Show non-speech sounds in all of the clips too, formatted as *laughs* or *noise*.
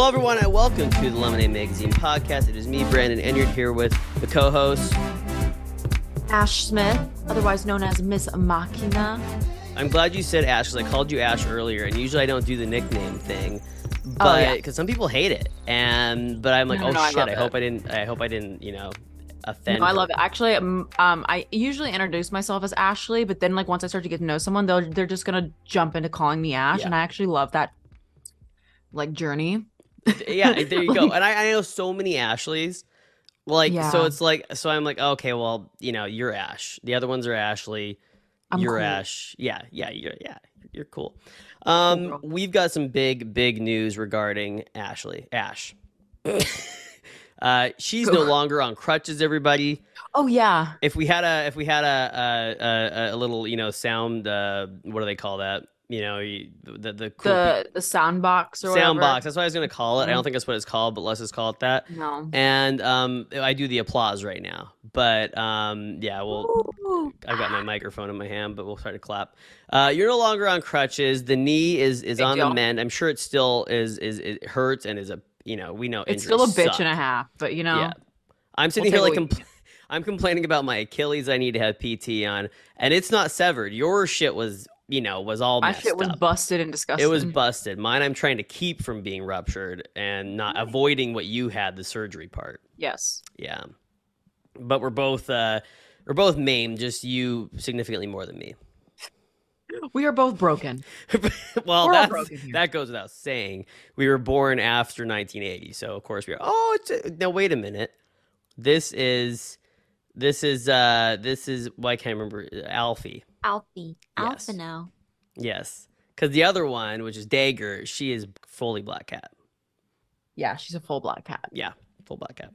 Hello, everyone, and welcome to the Lemonade Magazine podcast. It is me, Brandon Enyeart, here with the co-host. Ash Smith, otherwise known as Miss Machina. I'm glad you said Ash because I called you Ash earlier, and usually I don't do the nickname thing, Oh, but yeah. because some people hate it, and but I'm like, No, oh no, shit, I, it. hope I didn't, I hope I didn't, you know, offend. No, I love it. Actually, um, um, I usually introduce myself as Ashley, but then like once I start to get to know someone, they'll they're just gonna jump into calling me Ash, Yeah. and I actually love that like journey. Yeah, *laughs* there you go. And I, I know so many Ashleys. Like, so it's like, so I'm like, okay, well, you know, you're Ash. The other ones are Ashley. I'm you're cool. Ash. Yeah, yeah, you're yeah, you're cool. Um, girl. we've got some big, big news regarding Ashley. Ash. *laughs* uh, she's no longer on crutches. Everybody. Oh yeah, If we had a, if we had a, a, a, a little, you know, sound. Uh, what do they call that? You know, the the cool the the sound box or sound whatever. box. That's what I was gonna call it. I don't Mhm. think that's what it's called, but let's just call it that. No. And um, I do the applause right now, but um, yeah, well, Ooh. I've got my microphone in my hand, but we'll try to clap. Uh, you're no longer on crutches. The knee is is Big on the mend. I'm sure it still is is it hurts and is a you know we know It's still a bitch and a half, but you know, Yeah, I'm sitting We'll here like compl- *laughs* I'm complaining about my Achilles. I need to have PT on, and it's not severed. Your shit was you know was all my shit was up. busted and disgusting. It was busted. Mine, I'm trying to keep from being ruptured and not avoiding what you had the surgery part. yes. Yeah, but we're both uh, we're both maimed. Just you significantly more than me. We are both broken. *laughs* well, broken that goes without saying. We were born after 1980, so of course we are. Oh, it's a, now wait a minute. This is this is uh this is well, I can't remember Alfie. Alfie. Yes. Alpha. Yes, because the other one, which is Dagger, she is fully black cat. Yeah, she's a full black cat. Yeah, full black cat.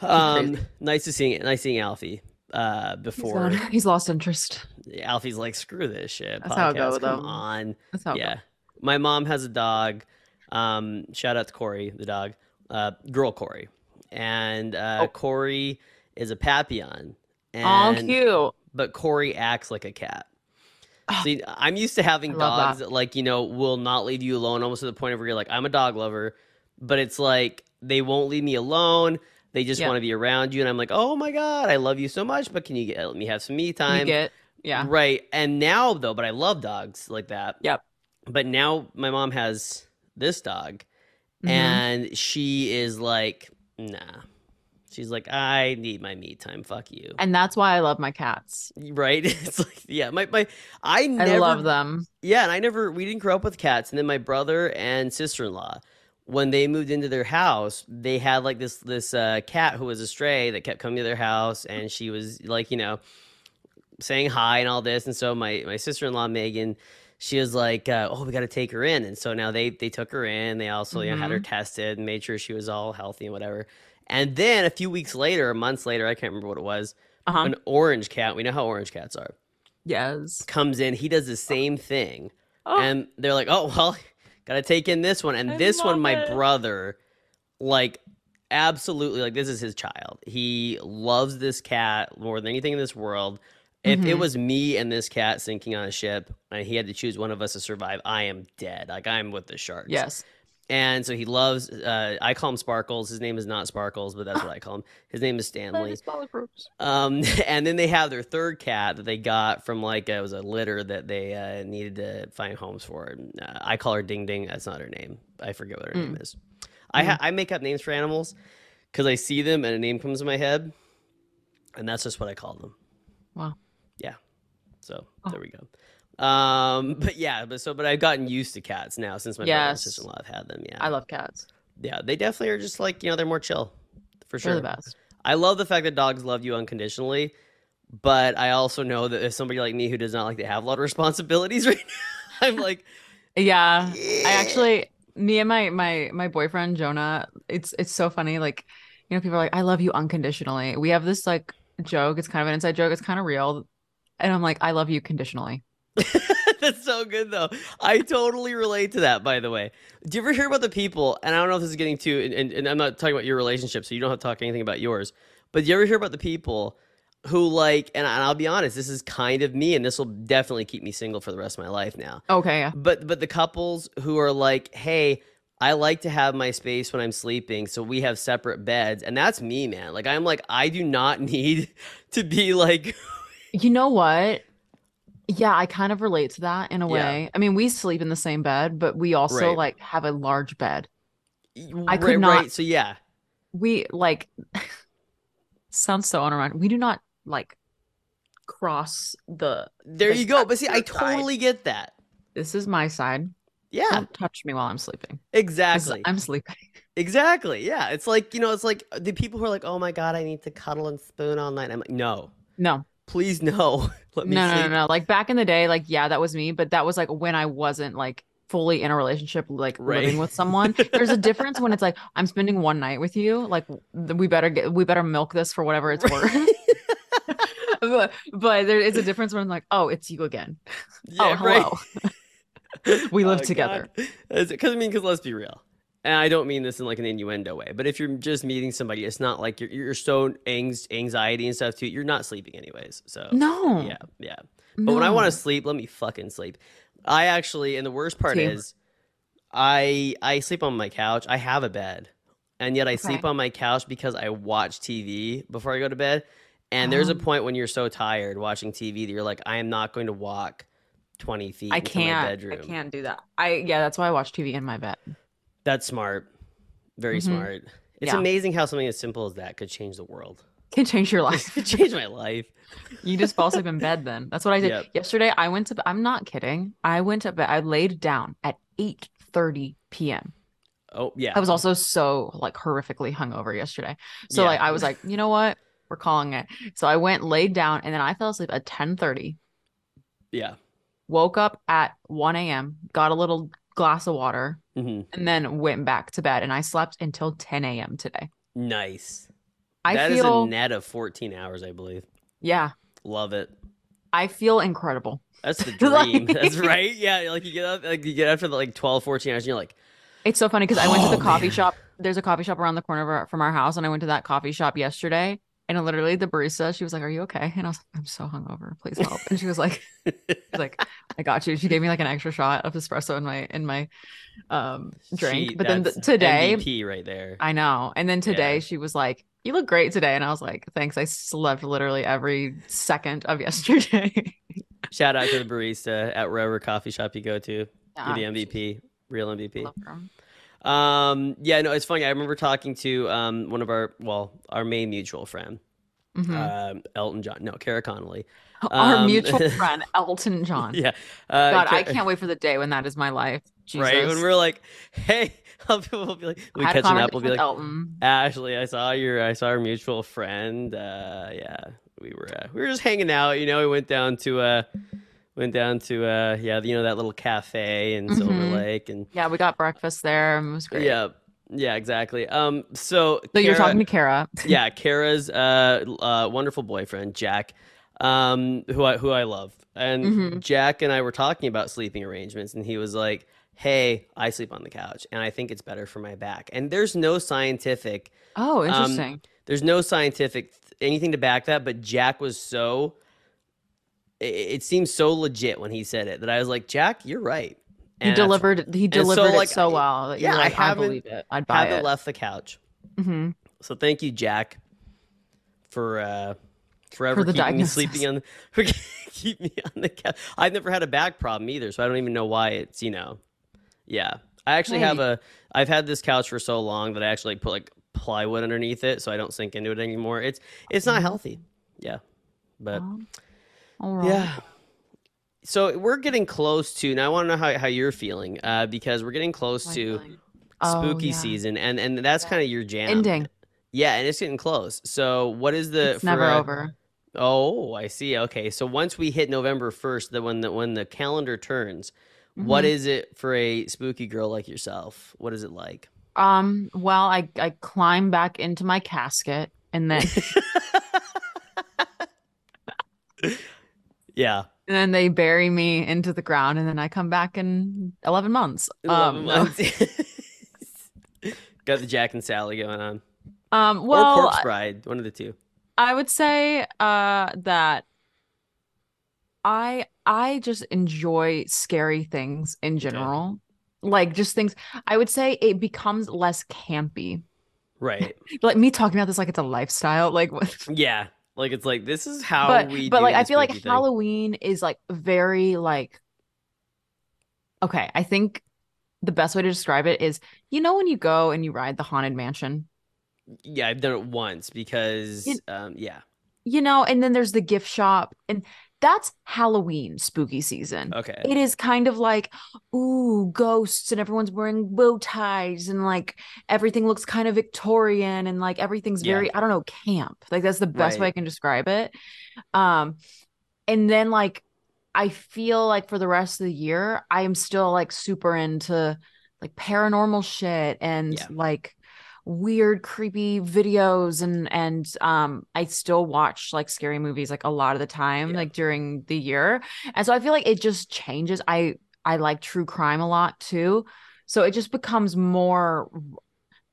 Um, nice to seeing nice seeing Alfie. Uh, before gone- *laughs* he's lost interest. Alfie's like, screw this shit. That's how it podcast, go, Come though. on. That's how. it yeah. goes. My mom has a dog. Um, shout out to Corey, the dog. Uh, girl Corey. And uh, Oh. Corey is a Papillon. Aw, And, cute. But Corey acts like a cat. See, I'm used to having dogs that. that. like, you know, will not leave you alone almost to the point of where you're like, I'm a dog lover, but it's like they won't leave me alone. They just Yeah. want to be around you. And I'm like, oh my God, I love you so much, but can you get, let me have some me time? You get yeah. Right. And now though, but I love dogs like that. Yep. But now my mom has this dog Mhm. and she is like, nah. She's like, I need my me time. Fuck you. and that's why I love my cats. right? *laughs* It's like, yeah, my, my I I love them. Yeah, and I never we didn't grow up with cats. And then my brother and sister in law, when they moved into their house, they had like this this uh, cat who was a stray that kept coming to their house, and she was like, you know, saying hi and all this. And so my my sister in law Megan, she was like, uh, oh, we got to take her in. And so now they they took her in. They also you know had her tested and made sure she was all healthy and whatever. And then a few weeks later, months later, I can't remember what it was, Uh-huh. an orange cat. We know how orange cats are. Yes. Comes in, he does the same thing Oh, and they're like, "Oh well, gotta take in this one." And I this one, my it. brother, like, absolutely, like, this is his child. He loves this cat more than anything in this world. If it Mhm. was me and this cat sinking on a ship, and he had to choose one of us to survive, I am dead. Like I'm with the sharks. yes. And so he loves. Uh, I call him Sparkles. His name is not Sparkles, but that's what I call him. His name is Stanley. Um, *laughs* and then they have their third cat that they got from like uh, it was a litter that they uh, needed to find homes for. And, uh, I call her Ding Ding. That's not her name. I forget what her name is. I ha- I make up names for animals because I see them and a name comes in my head, and that's just what I call them. Wow. Yeah. So Oh. there we go. Um, *laughs* but yeah, but so but I've gotten used to cats now since my Yes. sister in law have had them. Yeah. I love cats. yeah, they definitely are just like you know they're more chill, for They're sure. the best. I love the fact that dogs love you unconditionally, but I also know that if somebody like me who does not like to have a lot of *laughs* responsibilities right now, *laughs* I'm like, Yeah. I actually me and my my my boyfriend Jonah, it's it's so funny. Like, you know, people are like, I love you unconditionally. We have this like joke, it's kind of an inside joke, it's kind of real. And I'm like, I love you conditionally. *laughs* That's so good though. I totally relate to that. By the way, do you ever hear about the people? And I don't know if this is getting too. And, and, and I'm not talking about your relationship, so you don't have to talk anything about yours. But do you ever hear about the people who like? And, and I'll be honest, this is kind of me, and this will definitely keep me single for the rest of my life now. Okay, yeah. But but the couples who are like, hey, I like to have my space when I'm sleeping, so we have separate beds, and that's me, man. Like I'm like I do not *laughs* need to be like You know what? Yeah, I kind of relate to that in a Yeah. way. I mean, we sleep in the same bed, but we also Right. like have a large bed. I could right, not- right. So yeah, We like *laughs* sounds so unromantic. We do not like cross the there Like, you go. But see, I your side. totally get that. this is my side. Yeah, Don't touch me while I'm sleeping. exactly. I'm sleeping. *laughs* Exactly. Yeah. It's like, you know, it's like the people who are like, oh my God, I need to cuddle and spoon all night. I'm like, no, No, please no. *laughs* Let me no, no, sleep. no, no. Like back in the day, like yeah, that was me, but that was like when I wasn't like fully in a relationship, like Right. living with someone. *laughs* There's a difference when it's like I'm spending one night with you. Like we better get, we better milk this for whatever it's worth. *laughs* but, but there is a difference when I'm like, oh, it's you again. Yeah, oh, right. hello. We oh live Oh, together. Because I mean, because let's be real. And I don't mean this in like an innuendo way, but if you're just meeting somebody, it's not like you're, you're so anx- anxiety and stuff too. You're not sleeping anyways. So No. yeah, yeah. But when I want to sleep, let me fucking sleep. I actually, and the worst part Same. is, I I sleep on my couch. I have a bed, and yet I sleep on my couch because I watch TV before I go to bed. And there's a Oh. point when you're so tired watching TV that you're like, I am not going to walk twenty feet I can't. bedroom. I can't do that. I yeah, that's why I watch TV in my bed. That's smart. Very Mhm. smart. It's Yeah. amazing how something as simple as that could change the world. *laughs* Can change your life. *laughs* could change my life. You just fall asleep in bed then. That's what I did. Yep. Yesterday I went to bed. I'm not kidding. I went to bed. I laid down at 8:30 p.m. Oh yeah. I was also so like horrifically hungover yesterday. So Yeah. like I was like, *laughs* you know what? We're calling it. So I went laid down and then I fell asleep at 10:30. yeah. Woke up at 1 a.m. Got a little glass of water hmm and then went back to bed and I slept until 10 a.m. today. Nice. I That is feel a net of 14 hours, I believe. yeah, Love it. I feel incredible. That's the *laughs* Like- dream. That's right. Yeah. Like you get up, like you get after the, like 12, 14 hours and you're like, It's so funny because I went to Oh, the coffee man. shop. There's a coffee shop around the corner from our house, and I went to that coffee shop yesterday. And literally, the barista, she was like, "Are you okay?" And I was like, "I'm so hungover. Please help." And she was like, *laughs* "Like, I got you." She gave me like an extra shot of espresso in my in my um drink. she- but then th- that's today, MVP right there. I know. And then today, Yeah. she was like, "You look great today," and I was like, "Thanks." I slept literally every second of yesterday. *laughs* Shout out to the barista at wherever coffee shop you go to. You're the MVP, real MVP. Um, yeah, no, it's funny. I remember talking to um one of our well, our main mutual friend, Mhm. um, Elton John. No, Kara Connolly. Our um, mutual *laughs* friend Elton John. Yeah. Uh, God, I can't wait for the day when that is my life. Jesus. Right when we're like, hey, *laughs* people will be like, we I had a catching up. We'll be like, Elton. Ashley, I saw your, I saw our mutual friend. Uh, yeah, we were, uh, we were just hanging out. You know, we went down to, uh, went down to, uh, yeah, you know that little cafe in Silver Mhm. Lake, and Yeah, we got breakfast there. and It was great. yeah, yeah, exactly. Um, so So you're talking to Kara. *laughs* yeah, Kara's uh, uh, wonderful boyfriend Jack, um, who I who I love, and Mhm. Jack and I were talking about sleeping arrangements, and he was like, "Hey, I sleep on the couch, and I think it's better for my back." And there's no scientific, Oh, Um, interesting. there's no scientific anything to back that, but Jack was so. It, it seemed so legit when he said it that I was like, Jack, you're right. he And that's- delivered. He so, delivered like, so well. That yeah, I like, I, haven't- believe it. I'd buy haven't it. left the couch. hmm So thank you, Jack, for uh forever For the keeping me sleeping on *laughs* for keep me on the couch. I've never had a back problem either, so I don't even know why it's you know. Yeah, I actually have a. I've had this couch for so long that I actually put like plywood underneath it, so I don't sink into it anymore. It's it's not Mhm. healthy. Yeah, but all right. yeah. So we're getting close to now. I want to know how, how you're feeling uh, because we're getting close My to feeling. Oh, spooky yeah. season, and and that's kind of your jam. Ending. Yeah, and it's getting close. So what is the It's for, never uh, over. Oh, I see. Okay, so once we hit November first, the when the when the calendar turns, what Mhm. is it for a spooky girl like yourself? What is it like? Um. Well, I I climb back into my casket and then *laughs* *laughs* yeah, and then they bury me into the ground and then I come back in eleven months. eleven Um. months. *laughs* *laughs* Got the Jack and Sally going on, Um. or Corpse Bride, one of the two. I would say uh that I I just enjoy scary things in general. like just things I would say it becomes less campy. Right. *laughs* Like me talking about this like it's a lifestyle. Like what Yeah. Like it's like this is how but we but like I feel like thing. Halloween is like very like okay, I think the best way to describe it is you know when you go and you ride the haunted mansion, Yeah, I've done it once because It- um yeah. you know, and then there's the gift shop and that's Halloween spooky season. Okay. It is kind of like, ooh, ghosts, and everyone's wearing bow ties, and like everything looks kind of Victorian, and like everything's Yeah. very, I don't know, camp. Like that's the best way I can describe it. Um, and then like I feel like for the rest of the year, I am still like super into like paranormal shit and Yeah. like weird creepy videos and and um I still watch like scary movies like a lot of the time Yeah. like during the year. And so I feel like it just changes. I I like true crime a lot too. So it just becomes more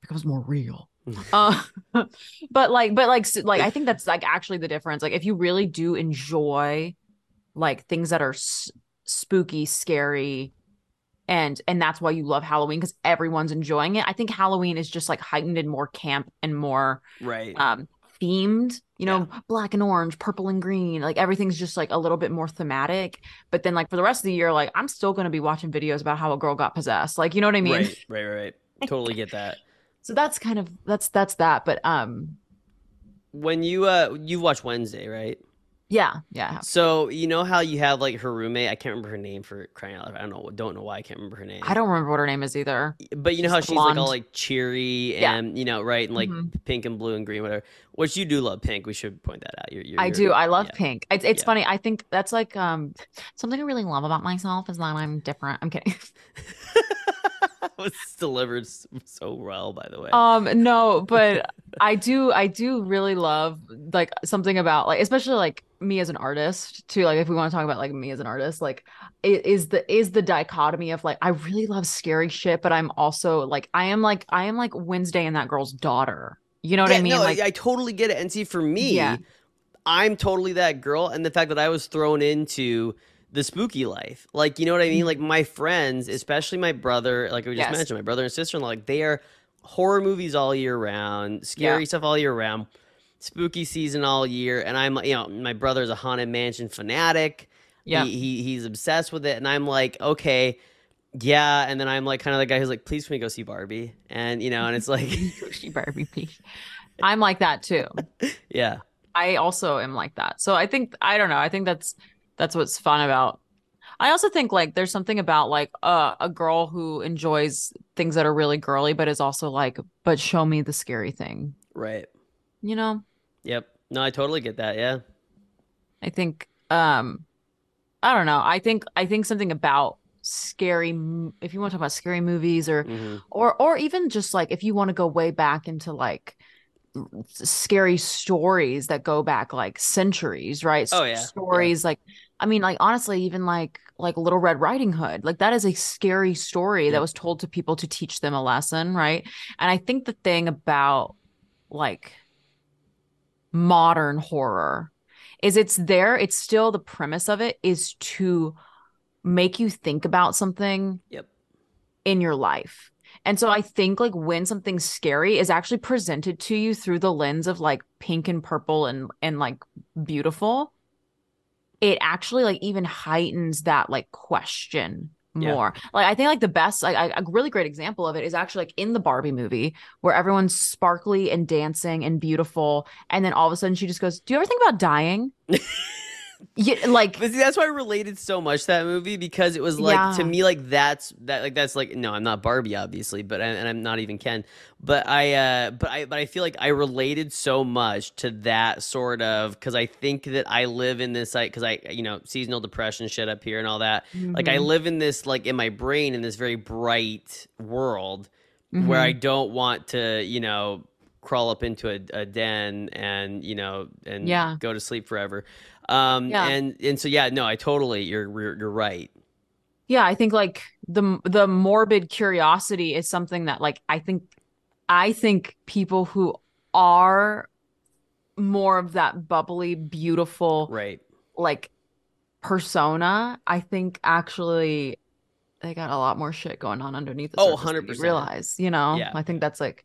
becomes more real. uh, *laughs* but like but like like I think that's like actually the difference. Like if you really do enjoy like things that are s- spooky, scary, and and that's why you love Halloween because everyone's enjoying it. I think Halloween is just like heightened and more camp and more right. um themed you know black and orange purple and green like everything's just like a little bit more thematic but then like for the rest of the year like i'm still going to be watching videos about how a girl got possessed like you know what i mean right, right, right, right. *laughs* Totally get that. so that's kind of that's that's that but um When you uh you watch Wednesday, right? Yeah yeah So you know how you have like her roommate. I can't remember her name for crying out loud. I don't know. Don't know why I can't remember her name. i don't remember what her name is either But you know She's how she's like all like cheery Yeah. and you know right and like Mhm. pink and blue and green whatever. Which you do love pink. We should point that out. You're, you're, I do. I love yeah. pink. It's it's Yeah. funny. I think that's like um something I really love about myself is that I'm different. I'm kidding. *laughs* *laughs* was delivered so well, by the way. Um no, but *laughs* I do I do really love like something about like especially like me as an artist too. Like if we want to talk about like me as an artist, like it is the is the dichotomy of like I really love scary shit, but I'm also like I am like I am like Wednesday and that girl's daughter. You know what yeah, I mean? no, like I, I totally get it. And see, for me, Yeah. I'm totally that girl, and the fact that I was thrown into the spooky life, like you know what I mean. Mm. Like my friends, especially my brother, like we just. Yes. mentioned, my brother and sister in law, like they are horror movies all year round, scary stuff all year round, spooky season all year, and I'm you know my brother's a haunted mansion fanatic. yeah. he, he he's obsessed with it, and I'm like, okay. Yeah, and then I'm like kind of the guy who's like, please can we go see Barbie? And you know, and it's like, *laughs* see Barbie, please. I'm like that too. *laughs* yeah, I also am like that. So I think I don't know. I think that's that's what's fun about. I also think like there's something about like uh, a girl who enjoys things that are really girly, but is also like, but show me the scary thing. right. You know, Yep. No, I totally get that. Yeah. I think um, I don't know. I think I think something about scary. If you want to talk about scary movies or hmm or or even just like if you want to go way back into like scary stories that go back like centuries right Oh, yeah, yeah. stories like i mean like honestly even like like little red riding hood like that is a scary story Yep. that was told to people to teach them a lesson right and i think the thing about like modern horror is it's there it's still the premise of it is to make you think about something Yep. in your life. And so I think like when something's scary is actually presented to you through the lens of like pink and purple and and like beautiful, it actually like even heightens that like question Yeah. more. Like I think like the best like I- a really great example of it is actually like in the Barbie movie where everyone's sparkly and dancing and beautiful and then all of a sudden she just goes, "Do you ever think about dying?" *laughs* *laughs* yeah, like But see, that's why I related so much to that movie because it was like to me like that's that like that's like no, I'm not Barbie obviously, but and, and I'm not even Ken, but I uh but I but I feel like I related so much to that sort of because I think that I live in this like because I you know seasonal depression shit up here and all that like I mhm, live in this like in my brain in this very bright world where I mhm. don't want to, you know, crawl up into a, a den and you know and Yeah. go to sleep forever. Um, Yeah. and and so yeah, no, I totally you're you're, you're right. yeah i think like the the morbid curiosity is something that like i think i think people who are more of that bubbly beautiful Right. like persona i think actually they got a lot more shit going on underneath the Oh, surface than you 100%. realize you know Yeah. I think that's like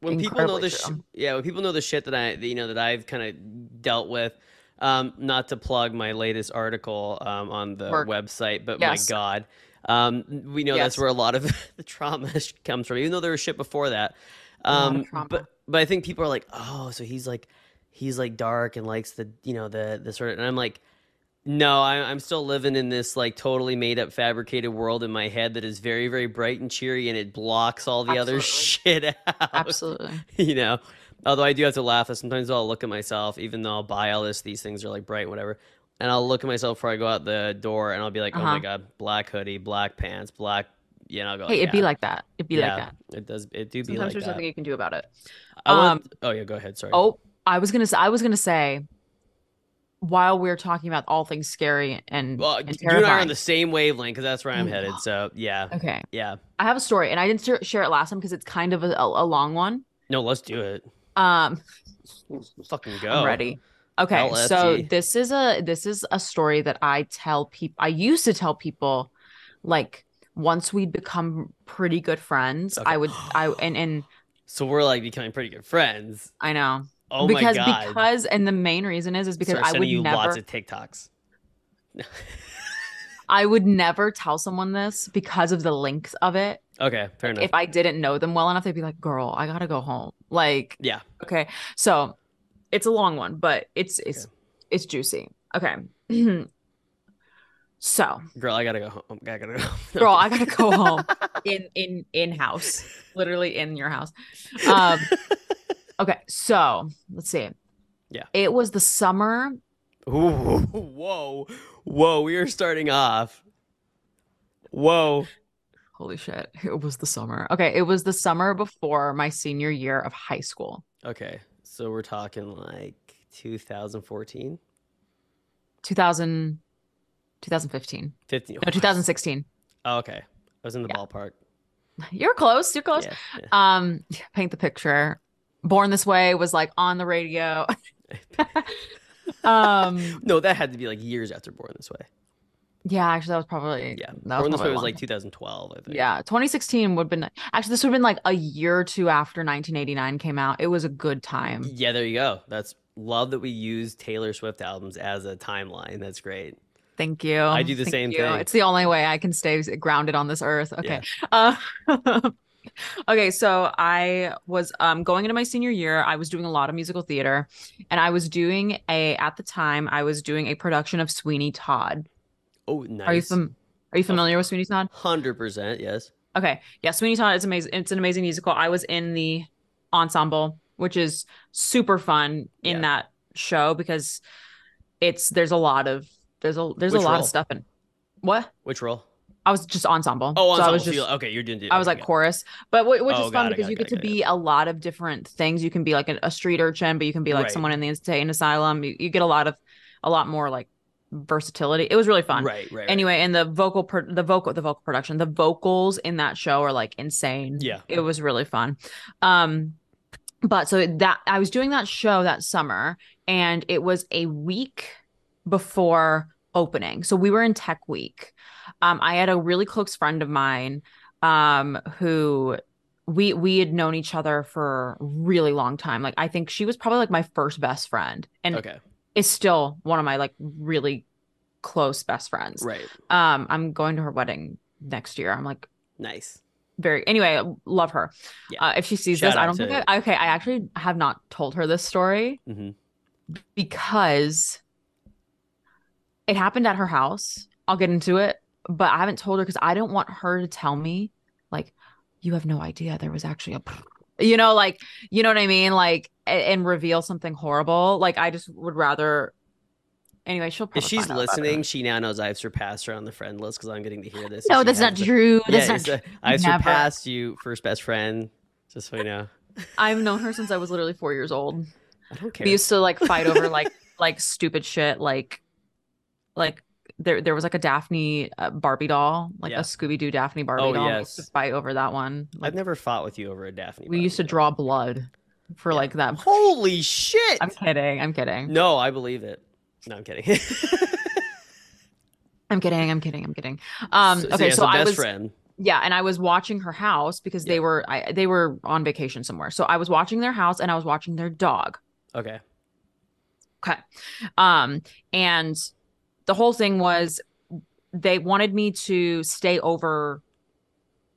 when people know the sh- yeah when people know the shit that i you know that i've kind of dealt with um not to plug my latest article um on the Work. website but Yes. my god um we know that's where a lot of *laughs* the trauma comes from even though there was shit before that A lot of um but but i think people are like oh so he's like he's like dark and likes the you know the the sort of and i'm like no, I, I'm still living in this like totally made up, fabricated world in my head that is very, very bright and cheery, and it blocks all the other *laughs* shit out. absolutely *laughs* you know. Although I do have to laugh, that sometimes I'll look at myself, even though I'll buy all this, these things are like bright, whatever, and I'll look at myself before I go out the door, and I'll be like, oh my Uh-huh. god, black hoodie, black pants, black, you know, I'll go, hey it'd be like that it'd be yeah, like that It does, it do be like sometimes there's that. nothing you can do about it I want- um, oh yeah, go ahead. Sorry. oh I was gonna say I was gonna say while we're talking about all things scary and, well, and you and I are on the same wavelength because that's where I'm Mm. headed. So yeah, okay yeah. I have a story and I didn't share- share it last time because it's kind of a, a, a long one No, let's do it. Um Let's fucking go. I'm ready. Okay, so this is a this is a story that I tell people. I used to tell people, like once we'd become pretty good friends, I would I *sighs* and and So we're like becoming pretty good friends. I know Oh because my god! because and the main reason is is because Start I would you never lots of TikToks. I would never tell someone this because of the length of it. Okay, fair enough. If I didn't know them well enough, they'd be like, "Girl, I gotta go home." Like, yeah. okay, so it's a long one, but it's it's Okay. it's juicy. Okay, *clears throat* so Girl, I gotta go home. I gotta go. No, girl I'm gotta go home *laughs* in in in house literally in your house um *laughs* okay so let's see Yeah. it was the summer. Ooh, whoa, whoa! We are starting off. Whoa. Holy shit *laughs* it was the summer okay it was the summer before my senior year of high school Okay, so we're talking like 2014, 2000 2015 15. no 2016 Oh, okay, I was in the Yeah. ballpark. *laughs* you're close you're close Yeah, yeah. um paint the picture born this way was like on the radio *laughs* um No, that had to be like years after Born This Way. Yeah actually that was probably Yeah, that This probably was like 2012. I think. Yeah, 2016 would have been actually this would have been like a year or two after 1989 came out. It was a good time. Yeah, there you go. That's love that we use Taylor Swift albums as a timeline. That's great. Thank you. I do the Thank same you. thing. It's the only way I can stay grounded on this earth. Okay. Uh, *laughs* okay, so I was um going into my senior year. I was doing a lot of musical theater, and I was doing a at the time I was doing a production of Sweeney Todd. Oh, nice. Are you Are you familiar with Sweeney Todd? Hundred percent, yes. Okay. Yeah, Sweeney Todd is amazing. It's an amazing musical. I was in the ensemble, which is super fun in Yeah. that show because it's there's a lot of there's a there's Which a lot role? of stuff in what Which role? I was just ensemble. Oh, so I ensemble. was So just you- okay, you're doing. I was like chorus, but wh- which Oh, is fun it, because got you it, get to it, be a lot of different things. You can be like a, a street urchin, but you can be like Right. someone in the insane asylum. You, you get a lot of a lot more like versatility. It was really fun. Right, right. right. Anyway, and the vocal, the vocal, the vocal production, the vocals in that show are like insane. Yeah. it was really fun. Um, but so that I was doing that show that summer, and it was a week before opening. So we were in Tech Week. Um, I had a really close friend of mine, um, who we we had known each other for a really long time. Like I think she was probably like my first best friend, and okay, is still one of my like really close best friends. right, Um, I'm going to her wedding next year. I'm like nice. very anyway, love her. Yeah. Uh, if she sees Shout this, I don't think I, okay. I actually have not told her this story hmm because it happened at her house. I'll get into it, but I haven't told her because I don't want her to tell me like you have no idea there was actually a you know like you know what I mean like and, reveal something horrible. Like I just would rather. Anyway, she'll probably If she's find out about it. listening, she now knows I've surpassed her on the friend list because I'm getting to hear this. No, that's not true. Yeah, That's not it's true. a- I've Never. surpassed you, first best friend. Just so you know, *laughs* I've known her since I was literally four years old. I don't care. We used to like fight over like *laughs* like stupid shit, like like there there was like a Daphne uh, Barbie doll, like Yeah. a Scooby Doo Daphne Barbie Oh, doll. To yes. fight over that one. Like, I've never fought with you over a Daphne. we used to Barbie, draw blood for Yeah. like that. *laughs* Holy shit! I'm kidding. I'm kidding. No, I believe it. No, I'm kidding. *laughs* I'm kidding. I'm kidding. I'm kidding. Um, So- okay, yeah, so I was friend. yeah, and I was watching her house because they were I, they were on vacation somewhere. So I was watching their house and I was watching their dog. Okay. Okay. Um, and the whole thing was they wanted me to stay over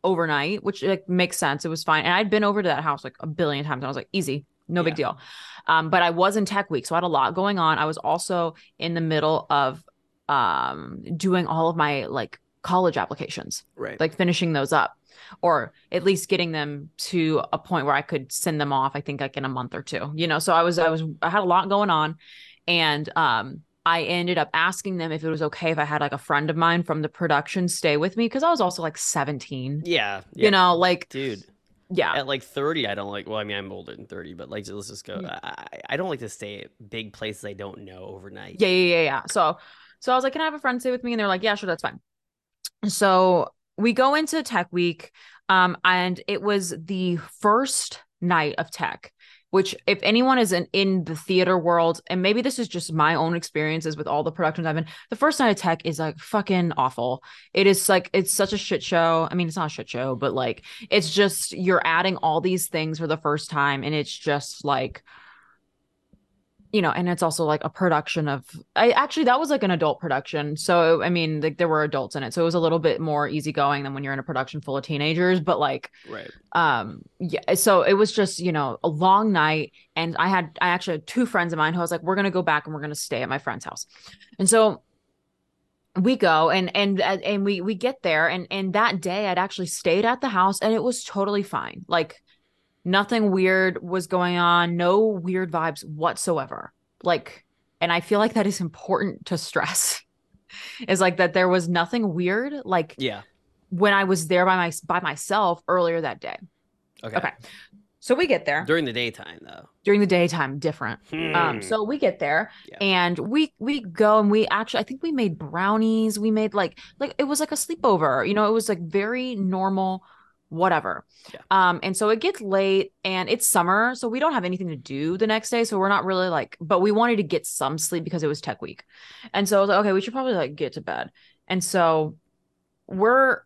overnight, which like makes sense. It was fine. And I'd been over to that house like a billion times. And I was like, easy, no big deal. Um, but I was in tech week, so I had a lot going on. I was also in the middle of um doing all of my like college applications Right. like finishing those up or at least getting them to a point where I could send them off I think like in a month or two you know so I was I was I had a lot going on and um I ended up asking them if it was okay if I had like a friend of mine from the production stay with me because I was also like 17 yeah, yeah. you know like dude. yeah At like 30, I don't like. Well, I mean, I'm older than 30, but like, let's just go. Yeah. I, I don't like to stay at big places I don't know overnight. yeah yeah yeah yeah so so I was like can I have a friend stay with me and they're like yeah sure that's fine so we go into tech week um and it was the first night of tech which if anyone is in, in the theater world and maybe this is just my own experiences with all the productions i've been the first night of tech is like fucking awful. It is like it's such a shit show. I mean it's not a shit show but like it's just you're adding all these things for the first time and it's just like you know and it's also like a production of i actually that was like an adult production. So i mean like there were adults in it so it was a little bit more easygoing than when you're in a production full of teenagers but like Right. um yeah so it was just you know a long night and i had i actually had two friends of mine who I was like we're gonna go back and we're gonna stay at my friend's house. And so we go and and and we we get there and and that day i'd actually stayed at the house and it was totally fine. Like nothing weird was going on no weird vibes whatsoever like and i feel like that is important to stress *laughs* is like that there was nothing weird like Yeah. when i was there by my by myself earlier that day Okay. Okay. So we get there During the daytime, though. during the daytime, different. Um, Hmm. so we get there Yeah. and we we go and we actually I think we made brownies. We made like like it was like a sleepover. You know, it was like very normal, whatever. Yeah. Um, and so it gets late and it's summer, so we don't have anything to do the next day. So we're not really like, but we wanted to get some sleep because it was tech week. And so I was like, okay, we should probably like get to bed. And so we're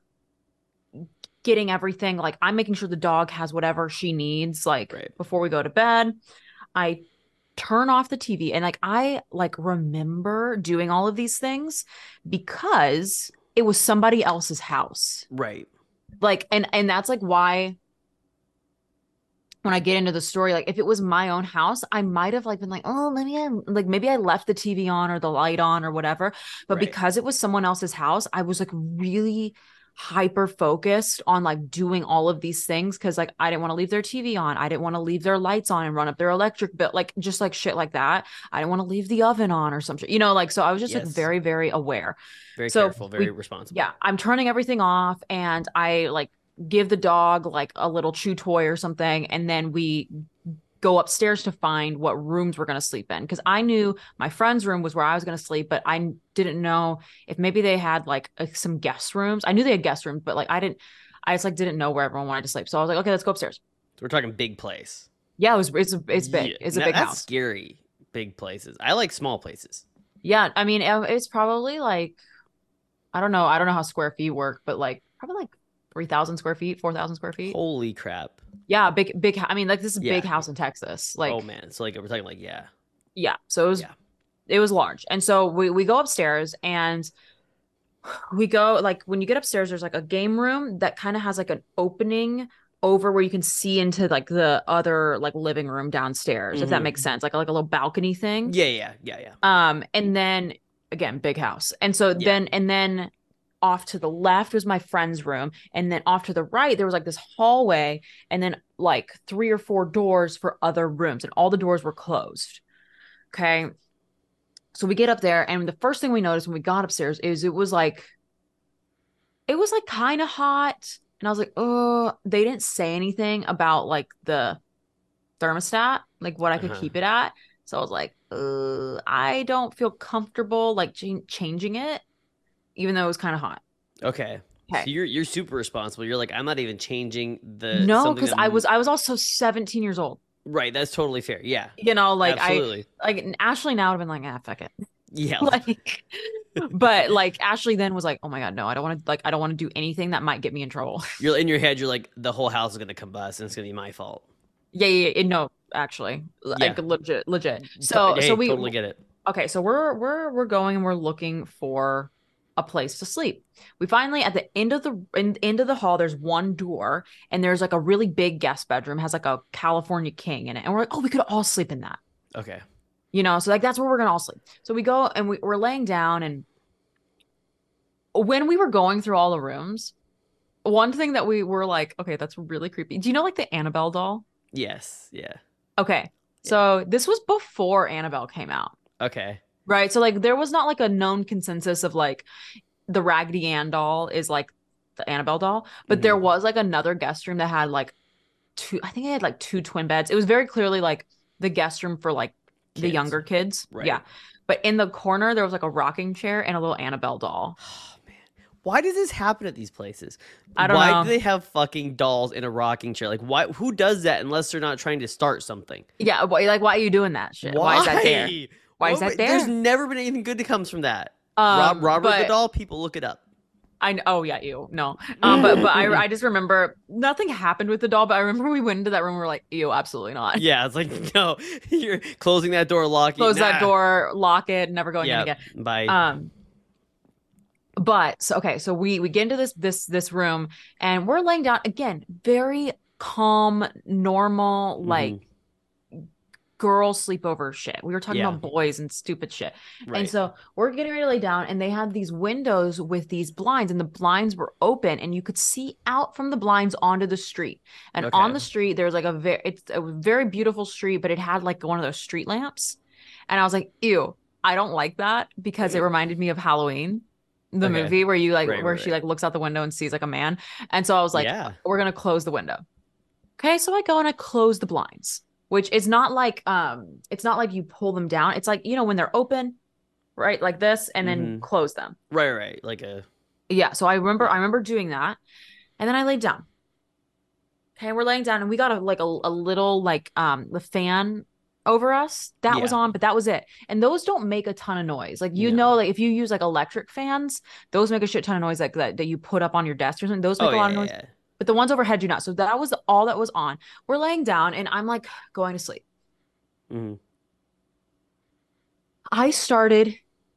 getting everything like I'm making sure the dog has whatever she needs like Right. before we go to bed. I turn off the TV and like I like remember doing all of these things because it was somebody else's house. Right. Like and and that's like why when I get into the story like if it was my own house, I might have like been like, "Oh, maybe I like maybe I left the TV on or the light on or whatever." But Right. because it was someone else's house, I was like really hyper focused on like doing all of these things because like I didn't want to leave their TV on. I didn't want to leave their lights on and run up their electric bill, like just like shit like that. I didn't want to leave the oven on or some shit, you know, like so I was just like very, very aware. Very So careful. Very we- responsible. Yeah, I'm turning everything off and I like give the dog like a little chew toy or something and then we go upstairs to find what rooms we're going to sleep in because I knew my friend's room was where I was going to sleep but I didn't know if maybe they had like uh, some guest rooms. I knew they had guest rooms but like I didn't I just like didn't know where everyone wanted to sleep. So I was like okay, let's go upstairs. So we're talking big place. Yeah, it was it's it's big. Yeah. It's a Now, big that's house. scary. Big places. I like small places. Yeah, I mean it's probably like I don't know, I don't know how square feet work, but like probably like 3000 square feet, 4000 square feet. Holy crap. Yeah, big big. I mean, like this is a big house in Texas. Like, oh man. So like we're talking like yeah. yeah. So it was, Yeah. it was large, and so we we go upstairs and we go like when you get upstairs, there's like a game room that kind of has like an opening over where you can see into like the other like living room downstairs, if that makes sense, like like a little balcony thing. Yeah, yeah, yeah, yeah. Um, and then again, big house. And so Yeah. then and then off to the left was my friend's room. And then off to the right, there was like this hallway, and then like three or four doors for other rooms, and all the doors were closed. Okay. So we get up there, and the first thing we noticed when we got upstairs is it was like it was like kind of hot. And I was like, oh, they didn't say anything about like the thermostat, like what I could Uh-huh. keep it at. So I was like, uh, I don't feel comfortable like ch- changing it, even though it was kind of hot. Okay. Okay. So you're you're super responsible. You're like I'm not even changing the no, because I was I was also 17 years old. right. That's totally fair. Yeah. You know, like Absolutely. I like Ashley now would have been like, ah, fuck it. yeah. *laughs* like but like Ashley then was like, "Oh my god, no, I don't want to like I don't want to do anything that might get me in trouble." *laughs* You're in your head. You're like, the whole house is gonna combust, and it's gonna be my fault. yeah, yeah, yeah, no, actually, like Yeah. legit, legit. So, hey, so we totally get it. okay, so we're we're we're going and we're looking for a place to sleep. We finally at the end of the in, end of the hall, there's one door, and there's like a really big guest bedroom, has like a California king in it, and we're like, oh, we could all sleep in that. Okay. you know so like that's where we're gonna all sleep so we go and we, we're laying down and when we were going through all the rooms one thing that we were like okay that's really creepy do you know like the annabelle doll Yes. Yeah. okay so this was before annabelle came out Okay. Right so like there was not like a known consensus of like the raggedy ann doll is like the annabelle doll but there Mhm. was like another guest room that had like two i think it had like two twin beds it was very clearly like the guest room for like the younger kids Right. yeah but in the corner there was like a rocking chair and a little annabelle doll Oh man, why does this happen at these places? I don't why know. Why do they have fucking dolls in a rocking chair? Like, why? Who does that unless they're not trying to start something? yeah why, like why are you doing that shit why, is that there Why is that my- There's never been anything good that comes from that. um, Rob, Robert the but doll. People look it up. I kn- oh yeah ew no um but but I *laughs* I just remember nothing happened with the doll but I remember we went into that room and we were like ew absolutely not Yeah, it's like *laughs* no, you're closing that door, locking. It. Close that door lock it never going Yeah, in again bye. um but so okay so we we get into this this this room and we're laying down again very calm normal Mhm. like girl sleepover shit. We were talking Yeah. about boys and stupid shit. Right. and so we're getting ready to lay down and they had these windows with these blinds and the blinds were open and you could see out from the blinds onto the street. And on the street there's like a very it's a very beautiful street but it had like one of those street lamps. And i was like ew i don't like that because it reminded me of halloween the Okay. movie where you like Right, where right, she like looks out the window and sees like a man. And so i was like yeah. we're gonna close the window. Okay so i go and i close the blinds which is not like um it's not like you pull them down it's like you know when they're open right like this and then Mhm. close them Right, right. Like a yeah so i remember i remember doing that and then i laid down okay we're laying down and we got a like a, a little like um the fan over us that was on but that was it and those don't make a ton of noise like you No. know like if you use like electric fans those make a shit ton of noise like that that you put up on your desk or something those make oh a yeah, lot of noise yeah. But the ones overhead do not. So that was all that was on. We're laying down and I'm like going to sleep. Mhm. I started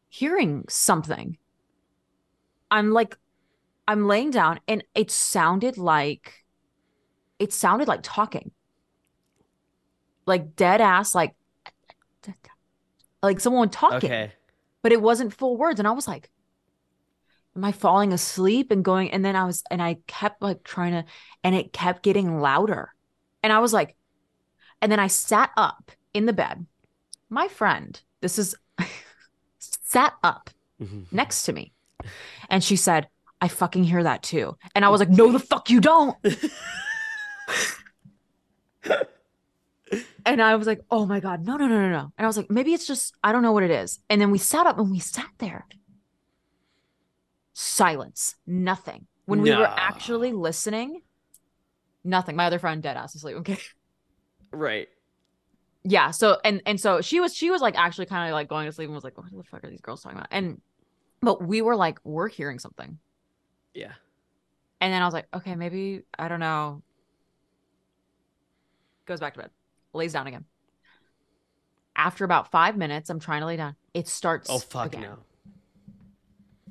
hearing something. I'm like, I'm laying down and it sounded like, it sounded like talking. Like dead ass, like, like someone talking, Okay. but it wasn't full words. And I was like, am I falling asleep and going? And then I was, and I kept like trying to, and it kept getting louder. And I was like, and then I sat up in the bed. My friend, this is, *laughs* sat up Mhm. next to me. And she said, I fucking hear that too. And I was like, no, the fuck you don't. *laughs* and I was like, oh my God, no, no, no, no, no. And I was like, maybe it's just, I don't know what it is. And then we sat up and we sat there. Silence, nothing. When we were actually listening, nothing. My other friend dead ass asleep. *laughs* Okay. Right. Yeah. So and and so she was she was like actually kind of like going to sleep and was like, what the fuck are these girls talking about? And but we were like, we're hearing something. Yeah. And then I was like, okay, maybe I don't know. Goes back to bed, lays down again. After about five minutes, I'm trying to lay down. It starts. Oh fuck again. no.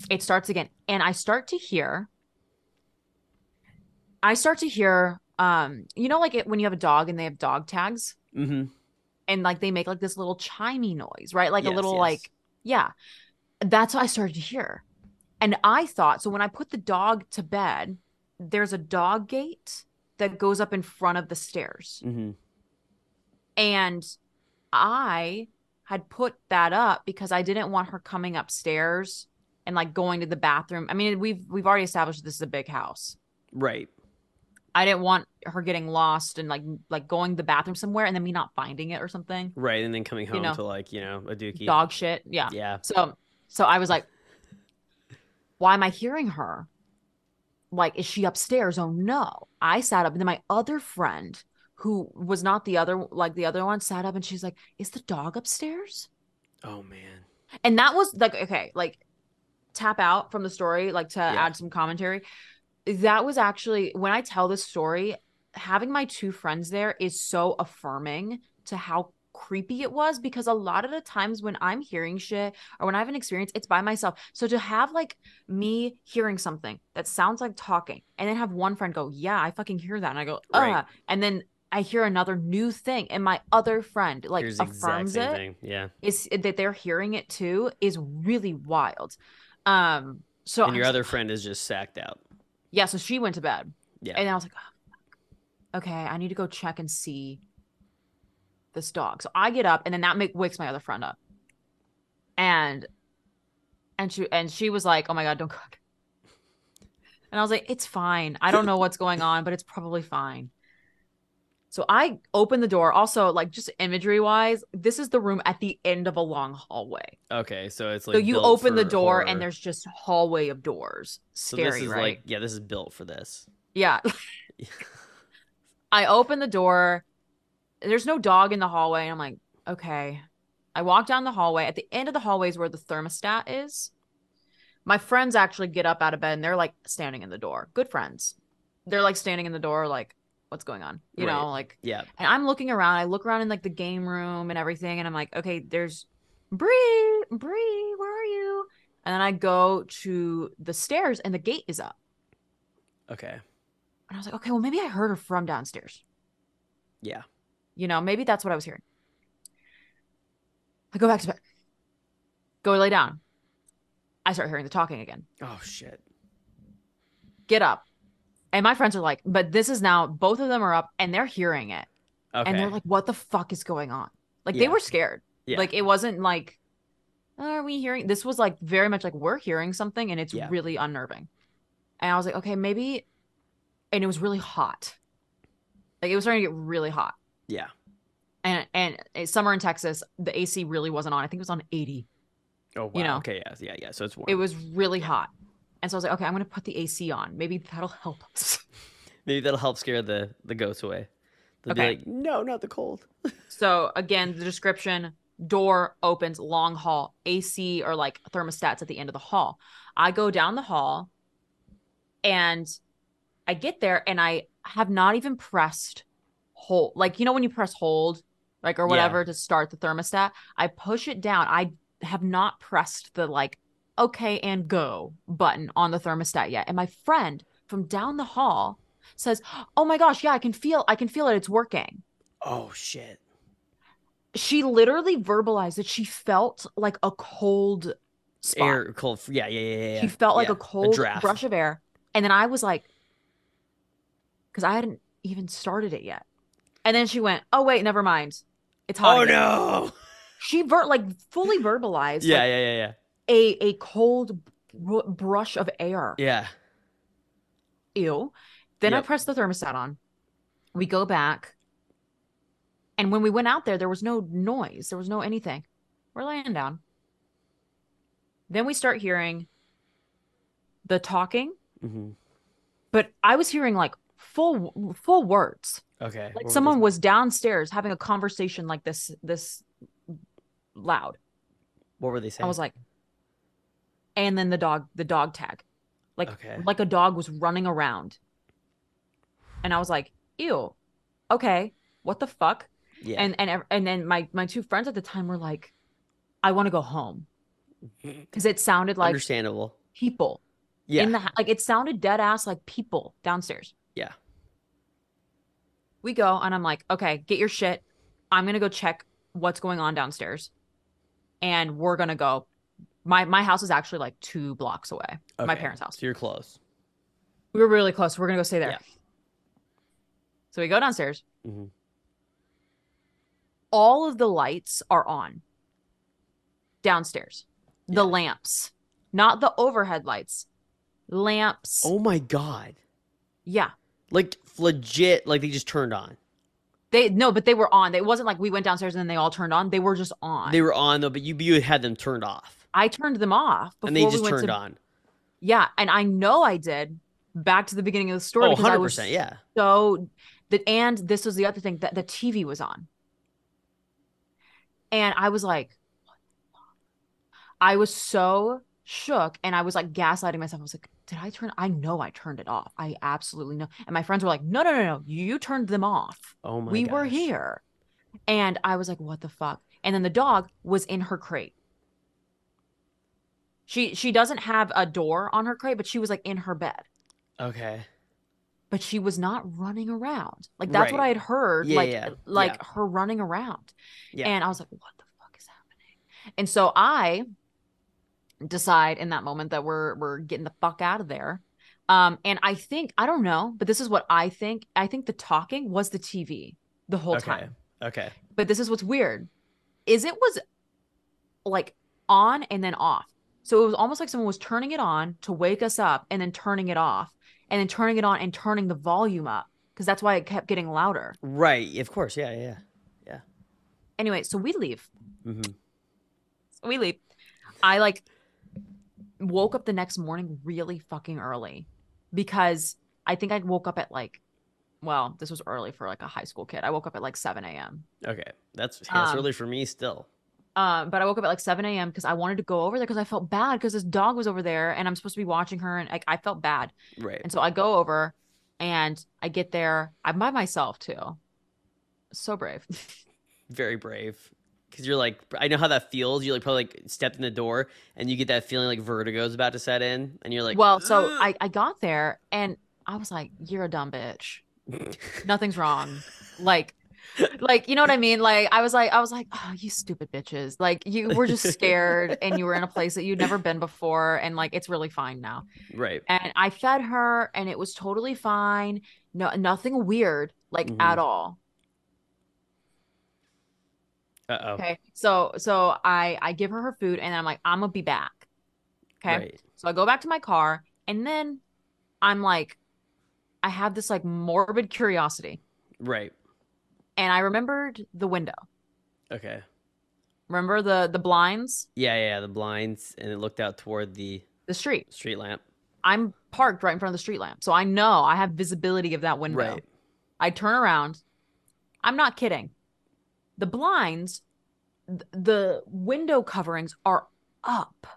It starts again, and I start to hear. I start to hear, um, you know, like it, when you have a dog and they have dog tags, Mm-hmm. and like they make like this little chimey noise, right? Like a little yes. like, yeah. That's what I started to hear, and I thought so when I put the dog to bed, there's a dog gate that goes up in front of the stairs. Mm-hmm. And I had put that up because I didn't want her coming upstairs and like going to the bathroom. I mean, we've we've already established this is a big house. Right. I didn't want her getting lost and like like going to the bathroom somewhere and then me not finding it or something. Right. And then coming home know, to like, you know, a dookie. Dog shit. Yeah. Yeah. So so I was like, why am I hearing her? Like, is she upstairs? Oh no. I sat up and then my other friend who was not the other like the other one sat up and she's like, is the dog upstairs? Oh man. And that was like okay, like tap out from the story, like to Yeah. add some commentary. That was actually when I tell this story, having my two friends there is so affirming to how creepy it was because a lot of the times when I'm hearing shit or when I have an experience, it's by myself. So to have like me hearing something that sounds like talking and then have one friend go, Yeah, I fucking hear that. And I go, Right. uh, and then I hear another new thing and my other friend like Here's affirms it thing. Yeah. is that they're hearing it too is really wild. Um, so and your other like, friend is just sacked out. yeah, so she went to bed, Yeah. and I was like, oh, okay, I need to go check and see this dog. So I get up, and then that make, wakes my other friend up, and and she and she was like, oh my god, don't cook. And I was like, it's fine. I don't know what's going on, but it's probably fine. So I open the door. Also, like just imagery wise, this is the room at the end of a long hallway. okay, so it's like so you open the door horror. and there's just hallway of doors. so Scary, this is right? like yeah, this is built for this. yeah. *laughs* I open the door. There's no dog in the hallway. And I'm like, okay. I walk down the hallway. At the end of the hallway is where the thermostat is. My friends actually get up out of bed and they're like standing in the door. Good friends. They're like standing in the door, like, what's going on? You Right. know, like Yeah. and I'm looking around. I look around in like the game room and everything, and I'm like, okay, there's Bree, Bree, where are you? And then I go to the stairs, and the gate is up. Okay. And I was like, okay, well, maybe I heard her from downstairs. Yeah. You know, maybe that's what I was hearing. I go back to bed, go lay down. I start hearing the talking again. Oh shit. Get up. And my friends are like, but this is now, both of them are up and they're hearing it. Okay. And they're like, what the fuck is going on? Like, they were scared. yeah. Like, it wasn't like, are we hearing? This was like very much like, we're hearing something and it's Yeah. really unnerving. And I was like, okay, maybe. And it was really hot. Like, it was starting to get really hot. yeah. and and summer in Texas, the AC really wasn't on. I think it was on 80. Oh wow. You know. okay. Yeah. Yeah. Yeah. So it's warm. It was really hot. And so I was like, okay, I'm gonna put the AC on. Maybe that'll help us. *laughs* Maybe that'll help scare the the ghosts away. They'll Okay. be like, no, not the cold. *laughs* so again, the description door opens, long hall, AC or like thermostats at the end of the hall. I go down the hall and I get there and I have not even pressed hold. Like, you know, when you press hold, like, or Yeah. whatever to start the thermostat, I push it down. I have not pressed the like, okay, and go button on the thermostat yet. And my friend from down the hall says, Oh my gosh, yeah, I can feel, I can feel it. It's working. Oh shit. She literally verbalized that she felt like a cold spot. Air cold. Yeah. Yeah. Yeah. Yeah. She felt like yeah. a cold draft. brush of air. And then I was like, because I hadn't even started it yet. And then she went, Oh, wait, never mind. It's oh, hot. Oh again." no. She ver- like fully verbalized Yeah. like, Yeah. Yeah. Yeah. A, a cold br- brush of air. Yeah. Ew. Then I Yep. pressed the thermostat on. We go back. And when we went out there, there was no noise. There was no anything. We're laying down. Then we start hearing the talking, hmm but I was hearing like full full words. Okay. Like what someone was downstairs having a conversation like this this loud. What were they saying? I was like and then the dog the dog tag. Like Okay. like a dog was running around. And I was like, "Ew. Okay. What the fuck?" yeah. And and and then my my two friends at the time were like, "I want to go home." *laughs* Cuz it sounded like Understandable. people Yeah. in the like it sounded dead ass like people downstairs. Yeah. We go and I'm like, okay, get your shit. I'm gonna go check what's going on downstairs, and we're gonna go. My my house is actually like two blocks away. My parents' house. So you're close. We were really close. We're gonna go stay there. Yeah. So we go downstairs. Mhm. All of the lights are on downstairs. The Yeah. lamps, not the overhead lights. Lamps. Oh my god. Yeah. Like legit. Like they just turned on. They no, but they were on. It wasn't like we went downstairs and then they all turned on. They were just on. They were on though, but you you had them turned off, I turned them off before and they we just went turned to. on. Yeah, and I know I did. Back to the beginning of the story Oh, because I 100 was percent. Yeah. so that, and this was the other thing that the TV was on, and I was like, I was so shook and I was like gaslighting myself. I was like, did I turn? I know I turned it off. I absolutely know. And my friends were like, no, no, no, no. You turned them off. Oh my god. we were here. And I was like, what the fuck? And then the dog was in her crate. She she doesn't have a door on her crate, but she was like in her bed. Okay. But she was not running around. Like that's what I had heard. Yeah, like yeah, like yeah. her running around. Yeah. And I was like, what the fuck is happening? And so I decide in that moment that we're we're getting the fuck out of there. Um, and I think I don't know, but this is what I think. I think the talking was the TV the whole okay. time. Okay. But this is what's weird. Is it was like on and then off. So it was almost like someone was turning it on to wake us up and then turning it off and then turning it on and turning the volume up because that's why it kept getting louder. Right. Of course. Yeah. Yeah. Yeah. Anyway, so we leave. hmm So we leave. I like woke up the next morning really fucking early because I think I woke up at like, well, this was early for like a high school kid. I woke up at like 7 a.m. Okay. That's that's Um, early for me still. Um, but I woke up at like 7 a.m. because I wanted to go over there because I felt bad because this dog was over there and I'm supposed to be watching her and like I felt bad. Right. And so I go over and I get there. I'm by myself too. So brave. *laughs* Very brave. Because you're like, I know how that feels. You like probably like stepped in the door and you get that feeling like vertigo is about to set in, and you're like, well, so I, I got there and I was like, you're a dumb bitch. *laughs* Nothing's wrong. Like, like, you know what I mean? Like, I was like, I was like, oh, you stupid bitches. Like, you were just scared and you were in a place that you'd never been before. And like, it's really fine now. right. and I fed her and it was totally fine. No nothing weird like Mhm. at all. Uh oh. Okay. So so I I give her her food and I'm like I'm going to be back. Okay? Right. So I go back to my car and then I'm like I have this like morbid curiosity Right. And I remembered the window. Okay. Remember the the blinds, Yeah, yeah, yeah, the blinds, and it looked out toward the the street. street lamp. I'm parked right in front of the street lamp. So I know I have visibility of that window. Right. I turn around. I'm not kidding. The blinds, th- the window coverings are up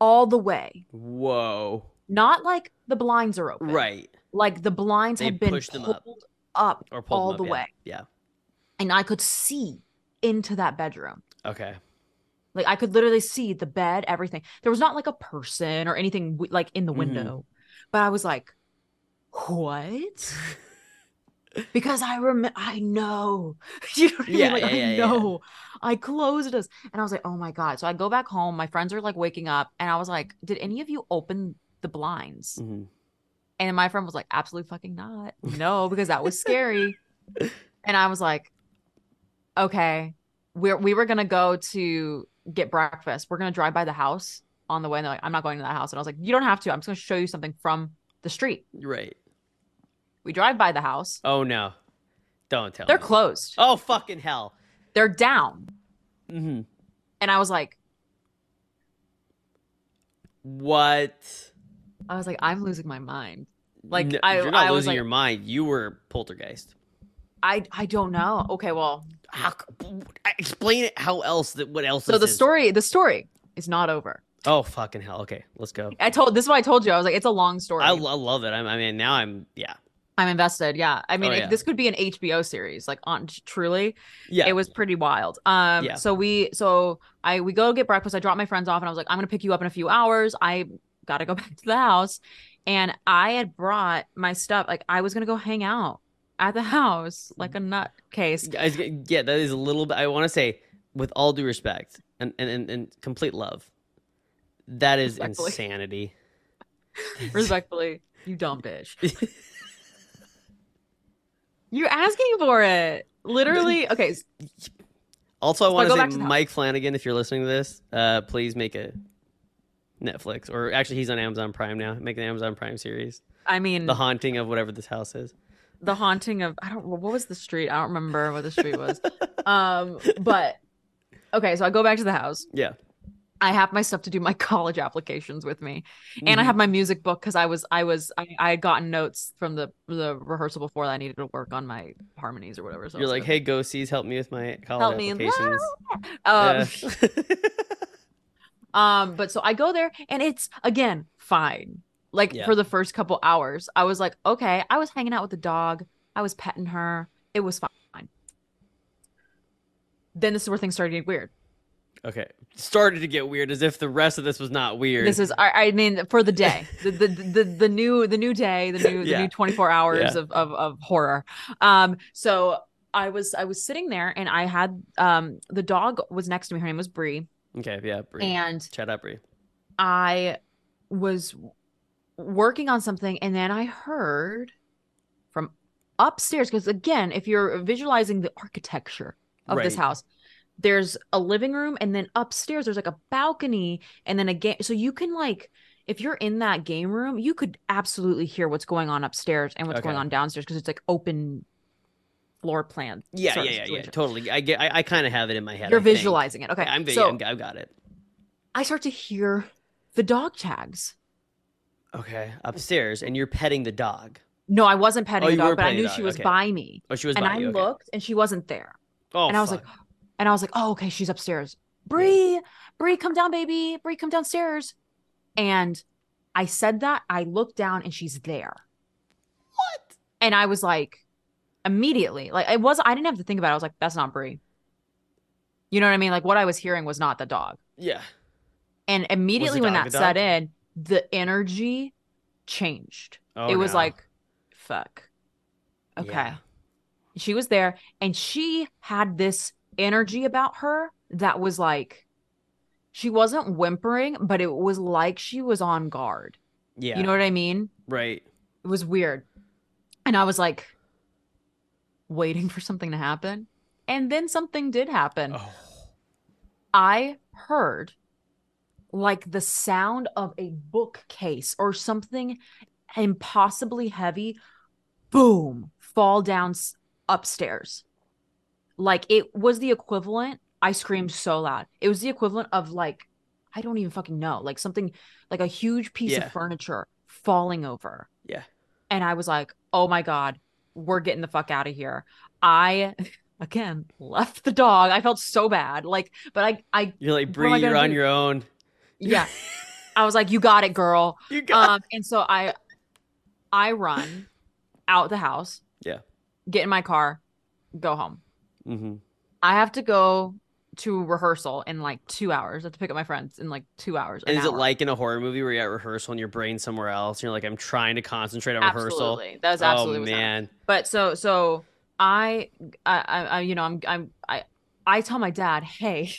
all the way. Whoa. Not like the blinds are open. Right. Like the blinds They had been pushed pulled up. up, Or pulled all them the up, way. Yeah. And I could see into that bedroom. Okay. Like I could literally see the bed, everything. There was not like a person or anything like in the Mhm. window. But I was like, what? *laughs* because I remember, I know, *laughs* you know what I mean? Yeah, Like yeah, I yeah, know, I closed us, and I was like, oh my god. So I go back home. My friends are like waking up, and I was like, did any of you open the blinds? hmm And my friend was like, absolutely fucking not. No, because that was scary. *laughs* and I was like, okay, we're we were gonna go to get breakfast. We're gonna drive by the house on the way. And they're like, I'm not going to that house. And I was like, you don't have to. I'm just gonna show you something from the street. Right. We drive by the house. Oh no. Don't tell They're me. closed. Oh fucking hell. They're down. hmm And I was like, What? I was like, I'm losing my mind. Like, No, I- you're not I was losing like- your mind. You were poltergeist. I I don't know. Okay, well, How, explain it. How else? That what else? so the is. story the story is not over. Oh fucking hell. Okay, let's go. I told this is what I told you. I was like, it's a long story. I, lo- love it. I'm, I mean, now I'm. Yeah. I'm invested. Yeah. I mean, Oh, it- this could be an HBO series. Like, on truly, Yeah. it was pretty wild. Um, Yeah. so we, so I, we go get breakfast. I drop my friends off, and I was like, I'm gonna pick you up in a few hours. I got to go *laughs* back to the house, and I had brought my stuff. Like, I was gonna go hang out at the house like a nutcase. Yeah, that is a little bit. I want to say, with all due respect and and, and, and complete love, that is insanity. *laughs* Respectfully, you dumb bitch. *laughs* You're asking for it. Literally. Okay. Also, I So I want to say. Mike Flanagan, if you're listening to this, uh, please make a Netflix or actually, he's on Amazon Prime now. Make an Amazon Prime series, I mean, The Haunting of whatever this house is. The haunting of I don't what was the street? I don't remember what the street was. *laughs* um, but okay, so I go back to the house. Yeah, I have my stuff to do my *laughs* college applications with me, and I Mhm. have my music book because I was I was I, I had gotten notes from the the rehearsal before that I needed to work on my harmonies or whatever. So You're like, hey, ghosties, help me with my college Help me. applications. *laughs* um, Yeah. Um, but so I go there and it's again fine. Like Yeah. for the first couple hours, I was like, okay, I was hanging out with the dog, I was petting her, it was fine. Then this is where things started getting weird. Okay. Started to get weird as if the rest of this was not weird. This is, I, I mean, for the day, *laughs* the, the the the new the new day, the new the new twenty four hours Yeah. of, of of horror. Um, so I was I was sitting there and I had um the dog was next to me. Her name was Bree, okay. Yeah. Bree. and Chat up, Bree. I was working on something and then I heard from upstairs because again, if you're visualizing the architecture of this house, there's a living room and then upstairs there's like a balcony and then a game so you can like if you're in that game room, you could absolutely hear what's going on upstairs and what's going on downstairs because it's like open floor plan. Yeah. Yeah. Yeah. Yeah. Totally. I get. I, I kind of have it in my head. You're I think. visualizing it. Okay. I'm. so I'm- I've got it. I start to hear the dog tags. Okay. Upstairs, and you're petting the dog. No, I wasn't petting Oh, the you were dog, but I petting the knew dog, she was okay. by me. Oh, she was. and by I you. Okay. looked and she wasn't there. Oh, and I was like, *gasps* and I was like, oh, okay, she's upstairs. Bree, Bree, come down, baby. Bree, come downstairs. And I said that. I looked down and she's there. what? And I was like, immediately, like it was, I didn't have to think about it. I was like, that's not Bree. You know what I mean? Like what I was hearing was not the dog. Yeah. And immediately when dog that the set dog? in, the energy changed. Oh, it was no. like, fuck. Okay. Yeah. She was there and she had this energy about her that was like, she wasn't whimpering, but it was like she was on guard. Yeah. You know what I mean? right. It was weird. And I was like, waiting *laughs* for something to happen. And then something did happen. Oh. I heard like the sound of a bookcase or something impossibly heavy boom fall down upstairs like it was the equivalent i screamed so loud it was the equivalent of like i don't even fucking know like something like a huge piece Yeah. of furniture falling over Yeah. and i was like oh my god we're getting the fuck out of here i *laughs* again left the dog i felt so bad like but i i You're like Bree. You're on do? your own. Yeah *laughs* i was like you got it girl You got. um and so i i run out the house Yeah. get in my car go home mm-hmm. i have to go to rehearsal in like two hours i have to pick up my friends in like two hours And an is it like in a horror movie where you're at rehearsal and your brain's somewhere else? And you're like, I'm trying to concentrate on rehearsal. absolutely that was absolutely oh what's happening. man. but so so I, I i I- you know i'm i'm i i tell my dad hey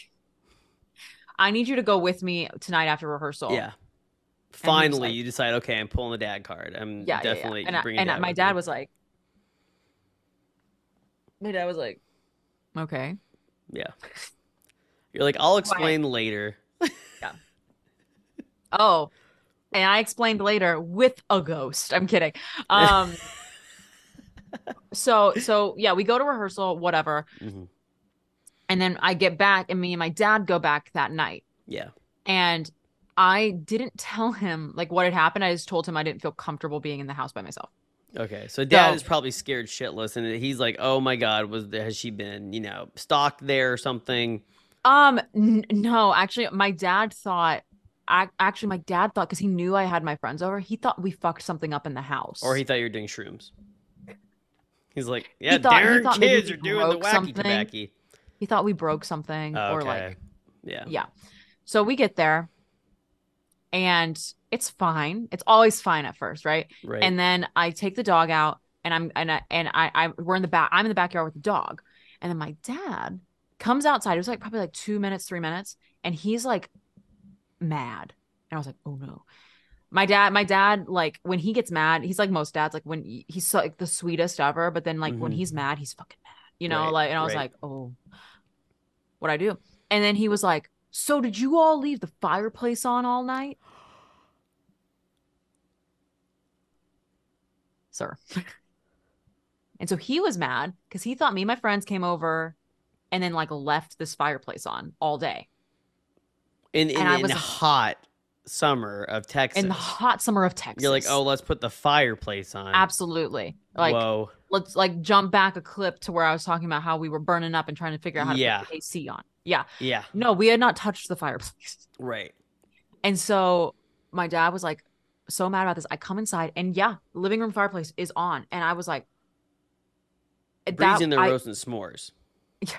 i need you to go with me tonight after rehearsal Yeah. Finally, like- you decide. Okay, I'm pulling the dad card. I'm yeah, yeah, yeah. definitely and, I, and dad my dad me. was like my dad was like okay Yeah. You're like, I'll explain later. *laughs* Yeah. Oh and i explained later with a ghost i'm kidding um *laughs* so so yeah we go to rehearsal whatever Mhm. And then i get back and me and my dad go back that night Yeah. and i didn't tell him like what had happened i just told him i didn't feel comfortable being in the house by myself Okay. So dad So- is probably scared shitless, and he's like, "Oh my god, was there, has she been, you know, stalked there or something?" Um, n- no, actually, my dad thought. I, actually, my dad thought because he knew I had my friends over, he thought we fucked something up in the house. Or he thought you were doing shrooms. He's like, "Yeah, he darn thought maybe kids are doing the wacky something. tobacco." He thought we broke something Oh, or like Yeah. yeah. So we get there, and it's fine. It's always fine at first, right? Right. And then I take the dog out, and I'm and I, and I, I we're in the back. I'm in the backyard with the dog, and then my dad comes outside. It was like probably like two minutes, three minutes, and he's like mad. And I was like, oh no. My dad, my dad, like when he gets mad, he's like most dads, like when he's so, like the sweetest ever, but then like when Mhm. he's mad, he's fucking mad, you know, Right, like, and I was right. like, oh, what I do? And then he was like, so did you all leave the fireplace on all night? Sir. *laughs* and so he was mad because he thought me and my friends came over and then like left this fireplace on all day in in, and I in was- hot summer of Texas, in the hot summer of Texas. you're like, "Oh, let's put the fireplace on." absolutely. Like, Whoa. Let's like jump back a clip to where I was talking about how we were burning up and trying to figure out how to Yeah. put the AC on. Yeah. Yeah. No, we had not touched the fireplace. Right. And so my dad was like so mad about this. I come inside and yeah, living room fireplace is on. And I was like, Bree's in there I- roasting s'mores. *laughs* Yeah.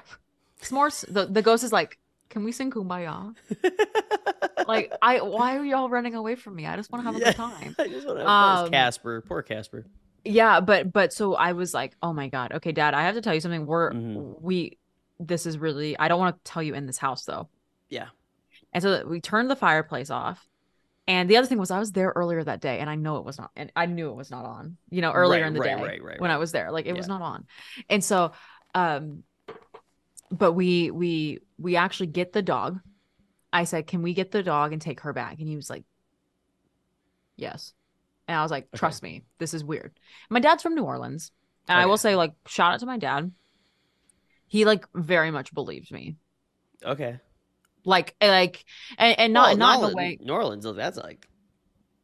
S'mores. The, the ghost is like, can we sing kumbaya? *laughs* Like, I why are y'all running away from me? I just want to have a Yeah. good time. *laughs* I just want to have Um, Casper. Poor Casper. Yeah, but but so I was like, oh my god, okay, Dad, I have to tell you something. We're Mhm. we this is really I don't want to tell you in this house though. Yeah. And so we turned the fireplace off. And the other thing was I was there earlier that day and I know it was not and I knew it was not on, you know, earlier Right, in the right, day right, right, when. I was there. Like it was not on. And so um but we we we actually get the dog. I said, "Can we get the dog and take her back?" And he was like, "Yes." And I was like, Okay. "Trust me, this is weird." My dad's from New Orleans. And I will say like shout out to my dad. He like very much believed me. Okay. Like like and, and not Well, not in the way New Orleans, that's like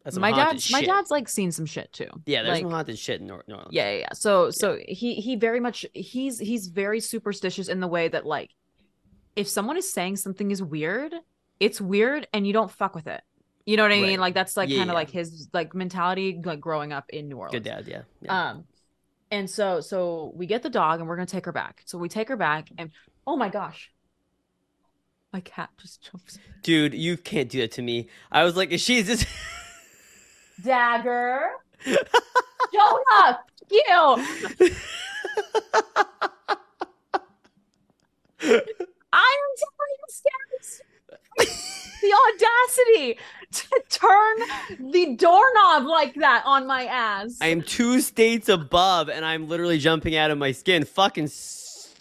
that's my dad's my shit. dad's like seen some shit too. Yeah, there's like, some haunted shit in New Orleans. Yeah, yeah, yeah. So so he he very much he's he's very superstitious in the way that like if someone is saying something is weird, it's weird and you don't fuck with it. You know what I mean? Like that's like Yeah, kind of yeah. like his like mentality like growing up in New Orleans. Good dad. Yeah. yeah. Um and so so we get the dog and we're going to take her back. So we take her back and oh my gosh. My cat just jumps. Dude, you can't do that to me. I was like, is she just *laughs* Dagger. Jonah, you. *laughs* I am telling you, the audacity to turn the doorknob like that on my ass. I am two states above and I'm literally jumping out of my skin. Fucking s-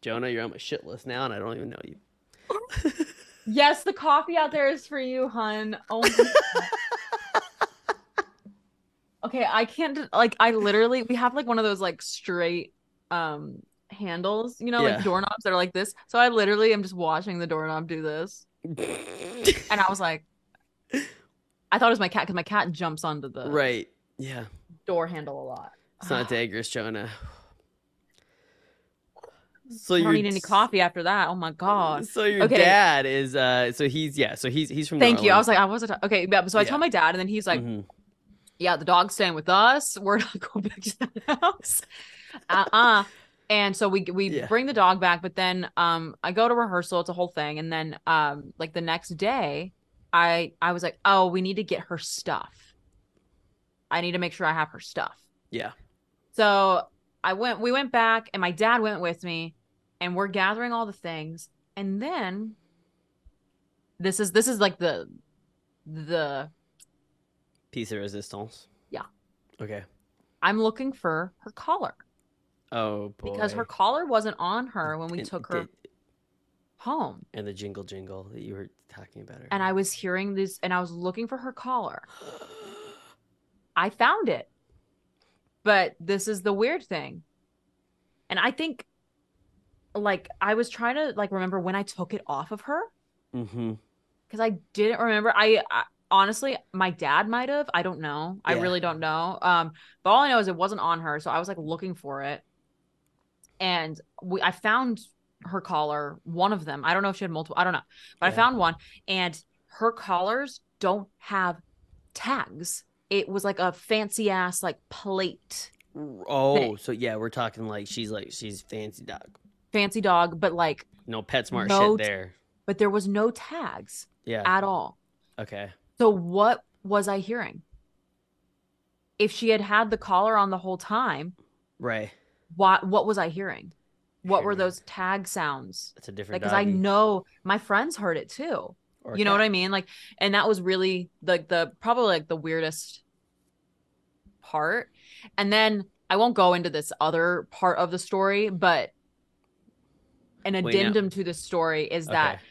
Jonah, you're on my shit list now and I don't even know you. *laughs* yes, the coffee out there is for you, hun. Oh *laughs* okay, I can't like I literally we have like one of those like straight um handles, you know, Yeah. like doorknobs that are like this. So I literally am just watching the doorknob do this. And I was like I thought it was my cat because my cat jumps onto the right. Yeah. door handle a lot. It's not Dagger's Jonah. So I don't need any coffee after that. Oh my god. So your Okay. dad is uh so he's yeah, so he's he's from Thank you. I was like, I wasn't okay. Yeah, so I Yeah. told my dad, and then he's like, Mhm. yeah, the dog's staying with us. We're not *laughs* going back to that house. Uh-uh. And so we we Yeah. bring the dog back, but then um I go to rehearsal, it's a whole thing. And then um like the next day, I I was like, oh, we need to get her stuff. I need to make sure I have her stuff. Yeah. So I went we went back and my dad went with me and we're gathering all the things. And then this is this is like the the Piece of resistance. Yeah. Okay. I'm looking for her collar. Oh boy. because her collar wasn't on her when we And took her did- home. And the jingle jingle that you were talking about. and i was hearing this and i was looking for her collar. *gasps* I found it. But this is the weird thing. And i think like i was trying to like remember when i took it off of her. Mm-hmm. because i didn't remember. I, I honestly my dad might have. I don't know. I really don't know. Um but all i know is it wasn't on her. So i was like looking for it and we i found her collar one of them i don't know if she had multiple i don't know but i found one and her collars don't have tags it was like a fancy ass like plate Oh, so yeah, we're talking like she's like she's fancy dog. fancy dog but like No pet smart No shit there. but there was no tags Yeah. at all Okay. So what was I hearing? If she had had the collar on the whole time, Right. What what was I hearing? What were those tag sounds? It's a different. Like, cause I know my friends heard it too. Or you know what. I mean? Like, and that was really like the probably like the weirdest part. And then I won't go into this other part of the story, but an addendum to the story is that Okay.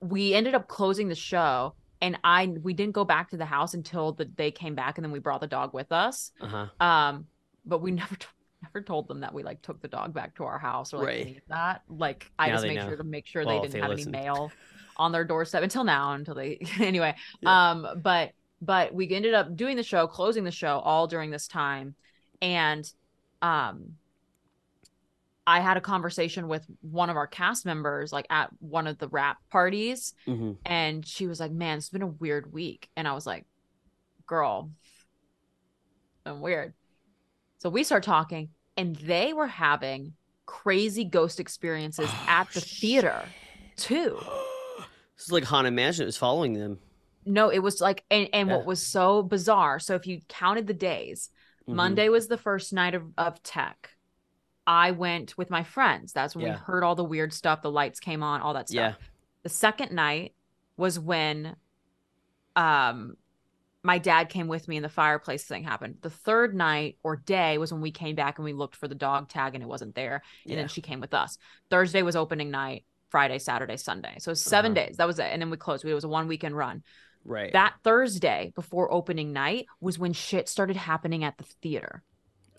we ended up closing the show and I we didn't go back to the house until the they came back and then we brought the dog with us. Uh huh. Um, but we *laughs* never t- never told them that we like took the dog back to our house or like Right. any of that. Like I Now just made know. sure to make sure Well, they didn't they have listened. any mail on their doorstep until now until they *laughs* anyway. Yeah. Um, but but we ended up doing the show, closing the show all during this time, and um I had a conversation with one of our cast members, like at one of the wrap parties, hmm and she was like, "Man, it's been a weird week," and I was like, "Girl, I'm weird." So we start talking, and they were having crazy ghost experiences Oh, at the theater too. *gasps* This is like Haunted Mansion. It was following them. No, it was like, and, and Yeah. what was so bizarre. So if you counted the days, Mhm. Monday was the first night of, of tech. I went with my friends. That's when we heard all the weird stuff. The lights came on, all that stuff. Yeah. The second night was when um my dad came with me and the fireplace thing happened. The third night or day was when we came back and we looked for the dog tag and it wasn't there. And Yeah. then she came with us. Thursday was opening night, Friday, Saturday, Sunday. So 7 Uh-huh. days. That was it. And then we closed. It was a one weekend run. Right. That Thursday before opening night was when shit started happening at the theater.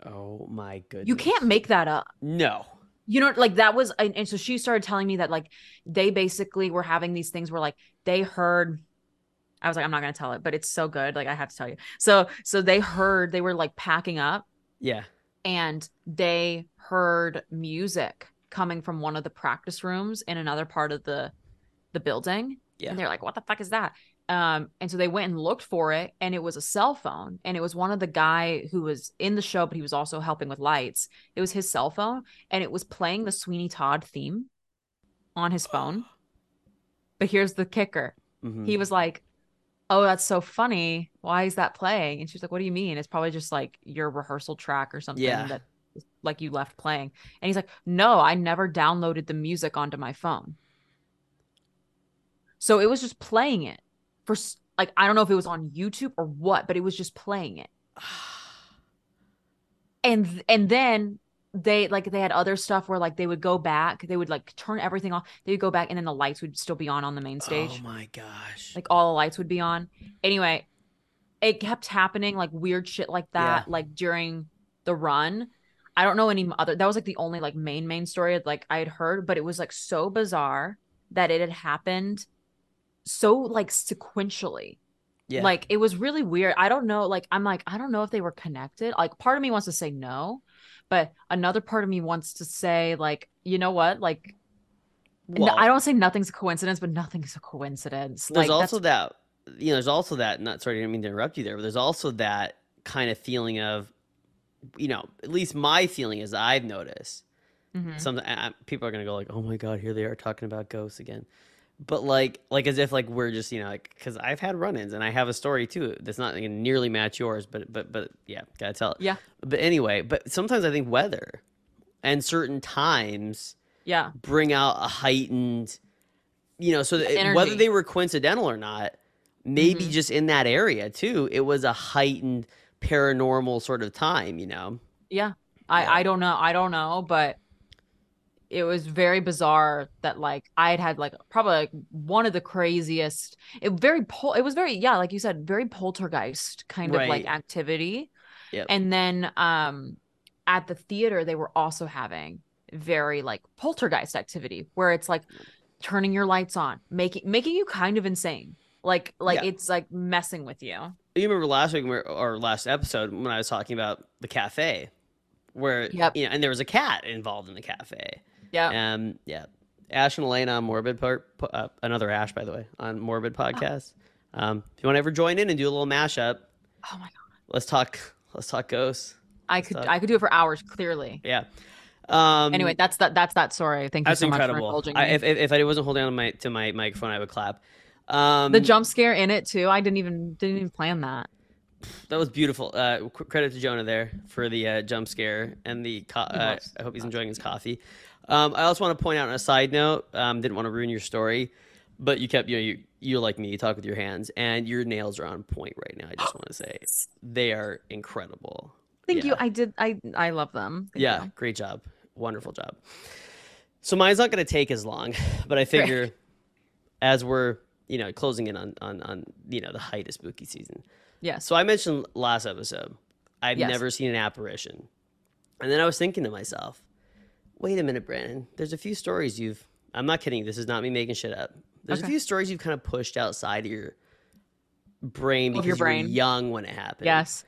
oh my goodness. You can't make that up. No. You know, like that was, and, and so she started telling me that like they basically were having these things where like they heard. I was like, I'm not gonna tell it, but it's so good. Like I have to tell you. So, so they heard they were like packing up, Yeah. and they heard music coming from one of the practice rooms in another part of the the building. Yeah. And they're like, what the fuck is that? Um, and so they went and looked for it, and it was a cell phone, and it was one of the guy who was in the show, but he was also helping with lights. It was his cell phone, and it was playing the Sweeney Todd theme on his phone. *gasps* But here's the kicker: Mhm. he was like, "Oh, that's so funny. Why is that playing?" And she's like, "What do you mean? It's probably just like your rehearsal track or something Yeah. that like you left playing." And he's like, "No, I never downloaded the music onto my phone." So it was just playing it for like I don't know if it was on YouTube or what, but it was just playing it. *sighs* And and then they like they had other stuff where like they would go back, they would like turn everything off. They would go back and then the lights would still be on on the main oh stage Oh my gosh. like all the lights would be on. Anyway, it kept happening like weird shit like that like during the run. I don't know any other that was like the only like main main story like I had heard, but it was like so bizarre that it had happened so like sequentially. yeah. Like it was really weird. I don't know like I'm like I don't know if they were connected. Like part of me wants to say no, but another part of me wants to say like you know what? Like Well, I don't say nothing's a coincidence, but nothing's a coincidence. There's like also that's that. You know, there's also that. Not sorry, I didn't mean to interrupt you there, but there's also that kind of feeling of, you know, at least my feeling is I've noticed Mhm. something. Uh, people are gonna go like, "Oh my god, here they are talking about ghosts again," but like, like as if like we're just you know, like because I've had run-ins and I have a story too that's not gonna nearly match yours, but but but yeah, gotta tell it. Yeah. But anyway, but sometimes I think weather and certain times Yeah. bring out a heightened, you know, so that it- whether they were coincidental or not, maybe Mhm. just in that area too, it was a heightened paranormal sort of time, you know. Yeah. I Yeah. I don't know. I don't know, but it was very bizarre that like I had had like probably like one of the craziest it very pol it was very yeah, like you said, very poltergeist kind of like activity. Yep. And then um at the theater they were also having very like poltergeist activity where it's like turning your lights on, making making you kind of insane. Like like Yeah. it's like messing with you. You remember last week or last episode when I was talking about the cafe, where Yep. you know, and there was a cat involved in the cafe. Yeah. Um, yeah, Ash and Alaina on Morbid part, uh, another Ash by the way on Morbid Oh. podcast. Um, if you want to ever join in and do a little mashup, Oh my god. let's talk. Let's talk ghosts. I could Stuff. I could do it for hours clearly. Yeah. Um, Anyway, that's that that's that story. Thank you so much for incredible. indulging I, if, if if I wasn't holding on to my to my microphone, I would clap. Um, the jump scare in it too. I didn't even didn't even plan that. that was beautiful. Uh, credit to Jonah there for the uh, jump scare and the. Co- uh. I hope he's enjoying his coffee. Um, I also want to point out on a side note. Um, didn't want to ruin your story, but you kept you know you you're like me. You talk with your hands, and your nails are on point right now. I just want to say *gasps* they are incredible. Thank you. I did. I I love them. Thank yeah, you. great job. Wonderful job. So mine's not going to take as long, *laughs* but I figure as we're, you know, closing in on on on, you know, the height of spooky season. Yeah. So I mentioned last episode, I've Yes. never seen an apparition. And then I was thinking to myself, wait a minute, Brandon, there's a few stories you've I'm not kidding, this is not me making shit up. There's a few stories you've kind of pushed outside of your brain because your you were brain. young when it happened. Yes.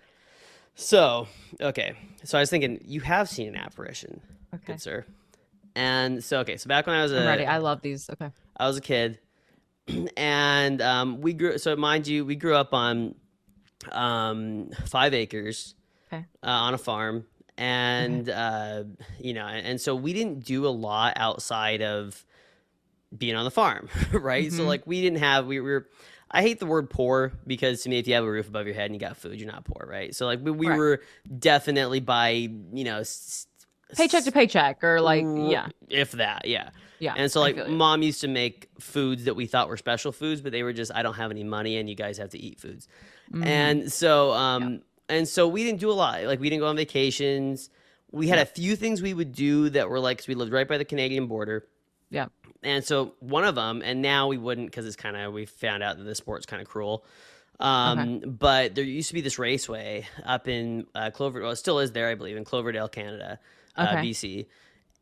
So, okay. So I was thinking, you have seen an apparition, Okay. good sir. And so okay, so back when I was I'm a ready. I love these. Okay. I was a kid, *clears throat* and um, we grew. So mind you, we grew up on um, five acres Okay. uh, on a farm, and uh, you know, and, and so we didn't do a lot outside of being on the farm, *laughs* right? So Mhm. like we didn't have we were. I hate the word poor because to me, if you have a roof above your head and you got food, you're not poor, right? So like we, we Right. were definitely by you know s- Paycheck to paycheck, or like, r- yeah, if that, yeah. yeah. And so like mom used to make foods that we thought were special foods, but they were just I don't have any money and you guys have to eat foods. Mhm. And so um and so we didn't do a lot. Like we didn't go on vacations. We had a few things we would do that were like cuz we lived right by the Canadian border. Yeah. And so one of them and now we wouldn't cuz it's kind of we found out that the sport's kind of cruel. Um but there used to be this raceway up in uh, Clover well it still is there I believe in Cloverdale, Canada, uh, Okay. BC.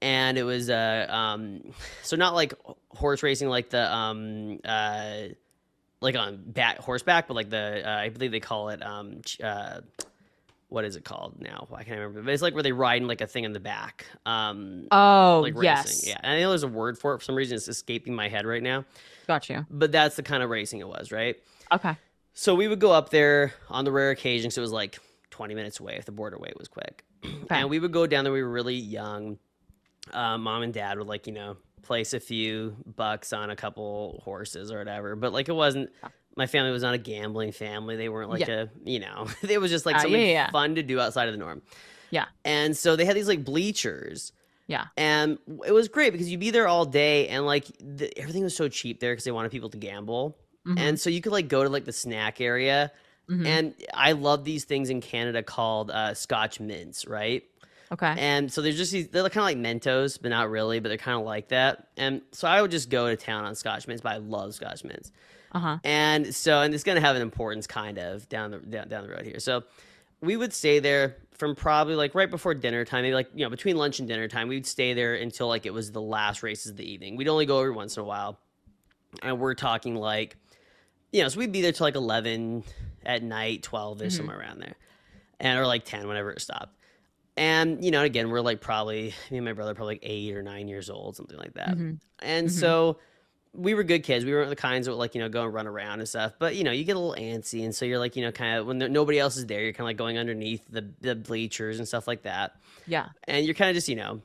And it was uh um *laughs* so not like horse racing like the um uh like on back horseback but like the uh, I believe they call it um uh what is it called now? I can't remember. But it's like where they ride in like a thing in the back. Um oh, like yes. racing. Yeah. And I know there's a word for it for some reason it's escaping my head right now. Got you. But that's the kind of racing it was, right? Okay. So we would go up there on the rare occasions. It was like 20 minutes away if the border wait was quick. *clears throat* Okay. And we would go down there. We were really young. Uh, Mom and dad would like, you know, place a few bucks on a couple horses or whatever. But like it wasn't, my family was not a gambling family. They weren't like a, you know, *laughs* it was just like Uh, yeah, something yeah, yeah. fun to do outside of the norm. Yeah. And so they had these like bleachers. Yeah. And it was great because you'd be there all day and like the, everything was so cheap there because they wanted people to gamble. Mhm. And so you could like go to like the snack area. Mhm. And I love these things in Canada called uh, Scotch mints, right? Okay. And so there's just these, they're kind of like Mentos, but not really, but they're kind of like that. And so I would just go to town on Scotch mints, but I love Scotch mints. Uh huh. And so, and it's going to have an importance kind of down the down, down the road here. So we would stay there from probably like right before dinner time, maybe like, you know, between lunch and dinner time. We'd stay there until like it was the last races of the evening. We'd only go every once in a while. And we're talking like, you know, so we'd be there till like 11 at night, 12 ish, Mhm. somewhere around there. And or like 10 whenever it stopped. And, you know, again, we're like probably, me and my brother, probably like eight or nine years old, something like that. Mhm. And Mhm. so we were good kids. We weren't the kinds that would like, you know, go and run around and stuff. But, you know, you get a little antsy. And so you're like, you know, kind of when there, nobody else is there, you're kind of like going underneath the, the bleachers and stuff like that. Yeah. And you're kind of just, you know,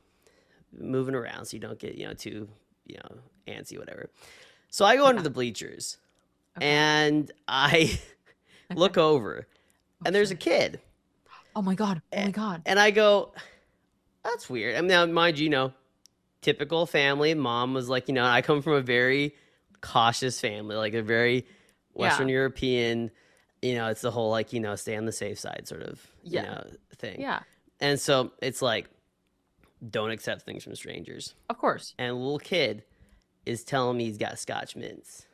moving around so you don't get, you know, too, you know, antsy, whatever. So I go under the bleachers Okay. and I *laughs* look over Oh, and there's a kid. Oh my god. Oh my god. And I go, that's weird. I mean, now, mind you, you know, typical family. Mom was like, you know, I come from a very cautious family, like a very Western European, you know, it's the whole like, you know, stay on the safe side sort of, Yeah. you know, thing. Yeah. And so it's like, don't accept things from strangers. Of course. And a little kid is telling me he's got Scotch mints.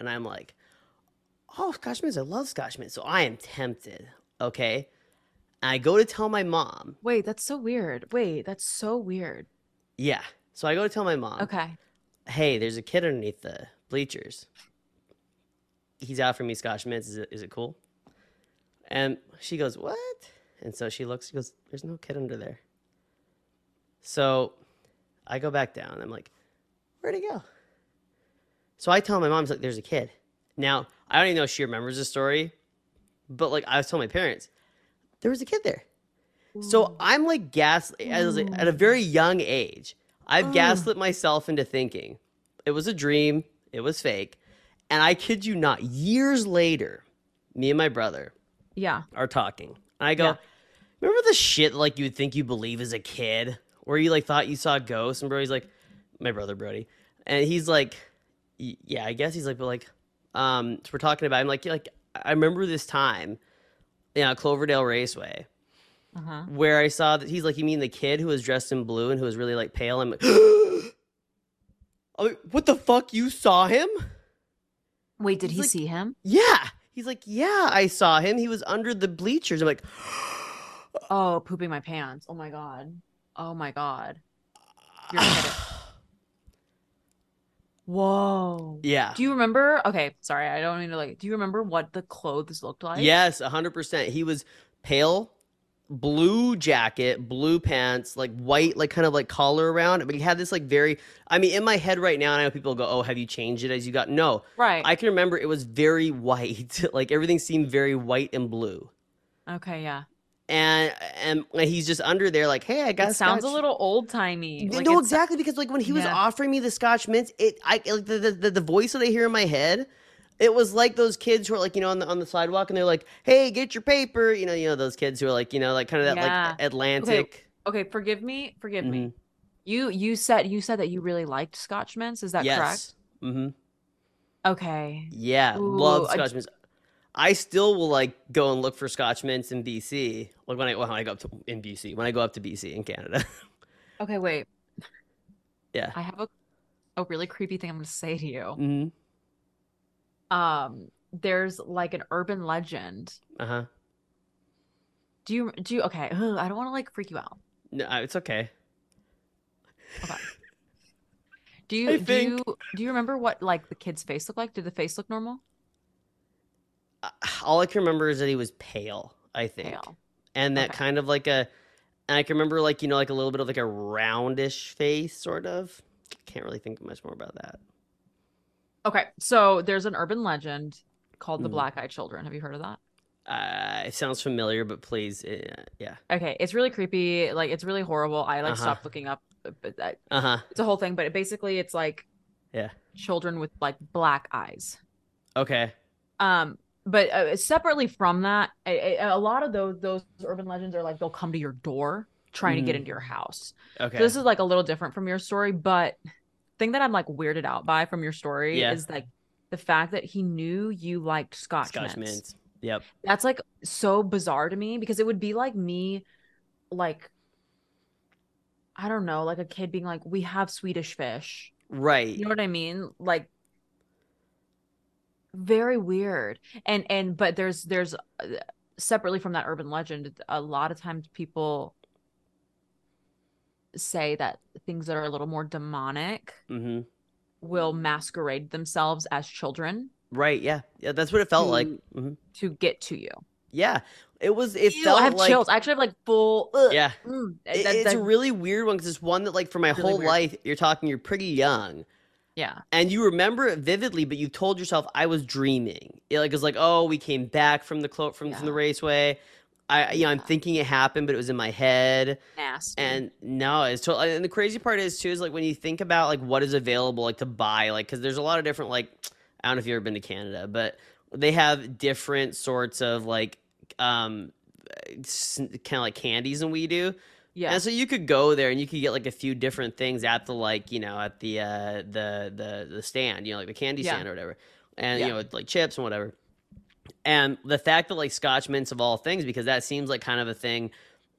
And I'm like, oh, Scotch mints. I love Scotch mints. So I am tempted. Okay. I go to tell my mom. Wait, that's so weird. Wait, that's so weird. Yeah. So I go to tell my mom, Okay. hey, there's a kid underneath the bleachers. He's offering me Scotch mints. Is it, is it cool? And she goes, what? And so she looks, she goes, there's no kid under there. So I go back down. I'm like, where'd he go? So I tell my mom, like, there's a kid. Now, I don't even know if she remembers the story, but like I was telling my parents, there was a kid there. So I'm like gas as at a very young age. I've Oh. gaslit myself into thinking it was a dream, it was fake, and I kid you not. Years later, me and my brother Yeah. are talking, and I go, Yeah. "Remember the shit like you would think you believe as a kid, where you like thought you saw ghosts?" And Brody's like, "My brother Brody," and he's like, "Yeah, I guess." He's like, "But like, um, so we're talking about." I'm like, "Like, I remember this time, you know, Cloverdale Raceway." Uh huh. where I saw that he's like, you mean the kid who was dressed in blue and who was really like pale? I'm like, *gasps* oh, what the fuck? You saw him? Wait, did He's he like- see him? Yeah. He's like, yeah, I saw him. He was under the bleachers. I'm like, *gasps* Oh, pooping my pants. Oh my god. Oh my god. You're kidding. *sighs* *laughs* Whoa. yeah. Do you remember? Okay, sorry, I don't mean to like. Do you remember what the clothes looked like? Yes, 100%. He was pale, blue jacket, blue pants, like white, like kind of like collar around. But he had this like very, I mean, in my head right now, and I know people go, "Oh, have you changed it as you got?" No, Right. I can remember it was very *laughs* white. like everything seemed very white and blue. okay, yeah. And and he's just under there, like, "Hey, I got." It sounds a little old timey. no, Like it's- exactly because like when he was Yeah. offering me the Scotch mints, it I like the, the the voice that I hear in my head, it was like those kids who are like you know on the on the sidewalk and they're like, "Hey, get your paper," you know, you know those kids who are like you know like kind of that Yeah. like Atlantic. Okay, forgive me. Forgive me. Mhm. You you said you said that you really liked Scotch mints. Is that correct? Mm-hmm. Okay. Yeah, Ooh, love Scotch mints. I still will like go and look for Scotch mints in BC. Like when I when I go up to in BC when I go up to BC in Canada. *laughs* Okay, wait. yeah. I have a a really creepy thing I'm going to say to you. hmm Um, there's like an urban legend. Uh huh. Do you do you okay? ugh, I don't want to like freak you out. No, it's okay. Okay. Do *laughs* you do you do you remember what like the kid's face looked like? Did the face look normal? Uh, *sighs* All I can remember is that he was pale. I think. Pale. and that Okay. kind of like a and i can remember like you know like a little bit of like a roundish face sort of can't really think much more about that Okay, so there's an urban legend called the Mhm. Black Eyed Children. Have you heard of that? uh, it sounds familiar but please uh, yeah Okay, it's really creepy. Like it's really horrible. I like Uh-huh. stopped looking up, but that, uh-huh it's a whole thing. But it, basically, it's like Yeah. children with like black eyes. okay Um, but uh, separately from that, a, a- a lot of those those urban legends are like they'll come to your door trying to get Mhm. into your house. okay So this is like a little different from your story, but thing that I'm like weirded out by from your story Yeah. is like the fact that he knew you liked Scotch, scotch mints. mints yep That's like so bizarre to me because it would be like me, like, I don't know, like a kid being like, we have Swedish fish. right You know what I mean? Like, very weird. And, and, but there's, there's uh, separately from that urban legend, a lot of times people say that things that are a little more demonic mm-hmm will masquerade themselves as children right yeah yeah that's what it felt like To- hmm to get to you. yeah it was it Ew, felt I have like chills. I actually have like full. ugh, yeah mm, It- that- it's that- a really weird one because it's one that like for my Really whole weird. life you're talking you're pretty young yeah. and you remember it vividly, but you told yourself I was dreaming. It like it's like, oh, we came back from the clo- from, from the raceway. I you know I'm thinking it happened, but it was in my head. Nasty. And no, it's totally. And the crazy part is too is like when you think about like what is available like to buy, like because there's a lot of different like I don't know if you've ever been to Canada, but they have different sorts of like um kind of like candies than we do. Yeah. And so you could go there and you could get like a few different things at the like, you know, at the uh the the the stand, you know, like the candy Yeah. stand or whatever. And Yeah. you know, like chips and whatever. And the fact that like Scotch mints of all things, because that seems like kind of a thing,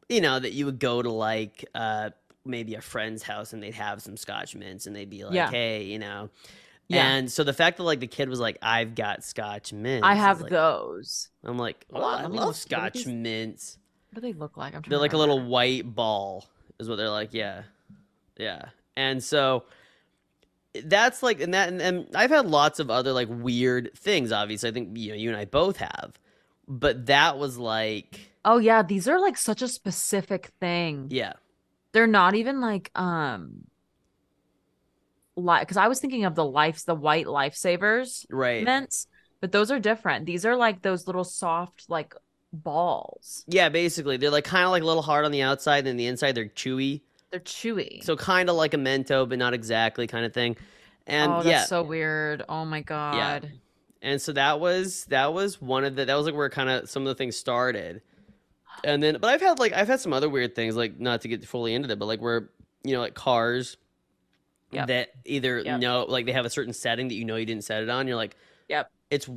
you know, that you would go to like uh maybe a friend's house and they'd have some Scotch mints and they'd be like, Yeah. hey, you know. Yeah. And so the fact that like the kid was like, I've got Scotch mints. I have like- those. I'm like, oh, I love Scotch mints. What do they look like? I'm trying They're like a little white ball, is what they're like. Yeah, yeah. And so that's like, and that, and, and I've had lots of other like weird things. Obviously, I think you know you and I both have, but that was like, Oh yeah, these are like such a specific thing. yeah, They're not even like um like because I was thinking of the life the white lifesavers right, mints, but those are different. These are like those little soft like balls. yeah. Basically, they're like kind of like a little hard on the outside, and the inside they're chewy. They're chewy. So kind of like a Mento, but not exactly, kind of thing. And oh, that's yeah, so weird. Oh my god. Yeah. and so that was that was one of the that was like where kind of some of the things started and then but i've had like i've had some other weird things like not to get fully into that but like where you know like cars Yep. that either Yep. know like they have a certain setting that you know you didn't set it on you're like Yep. it's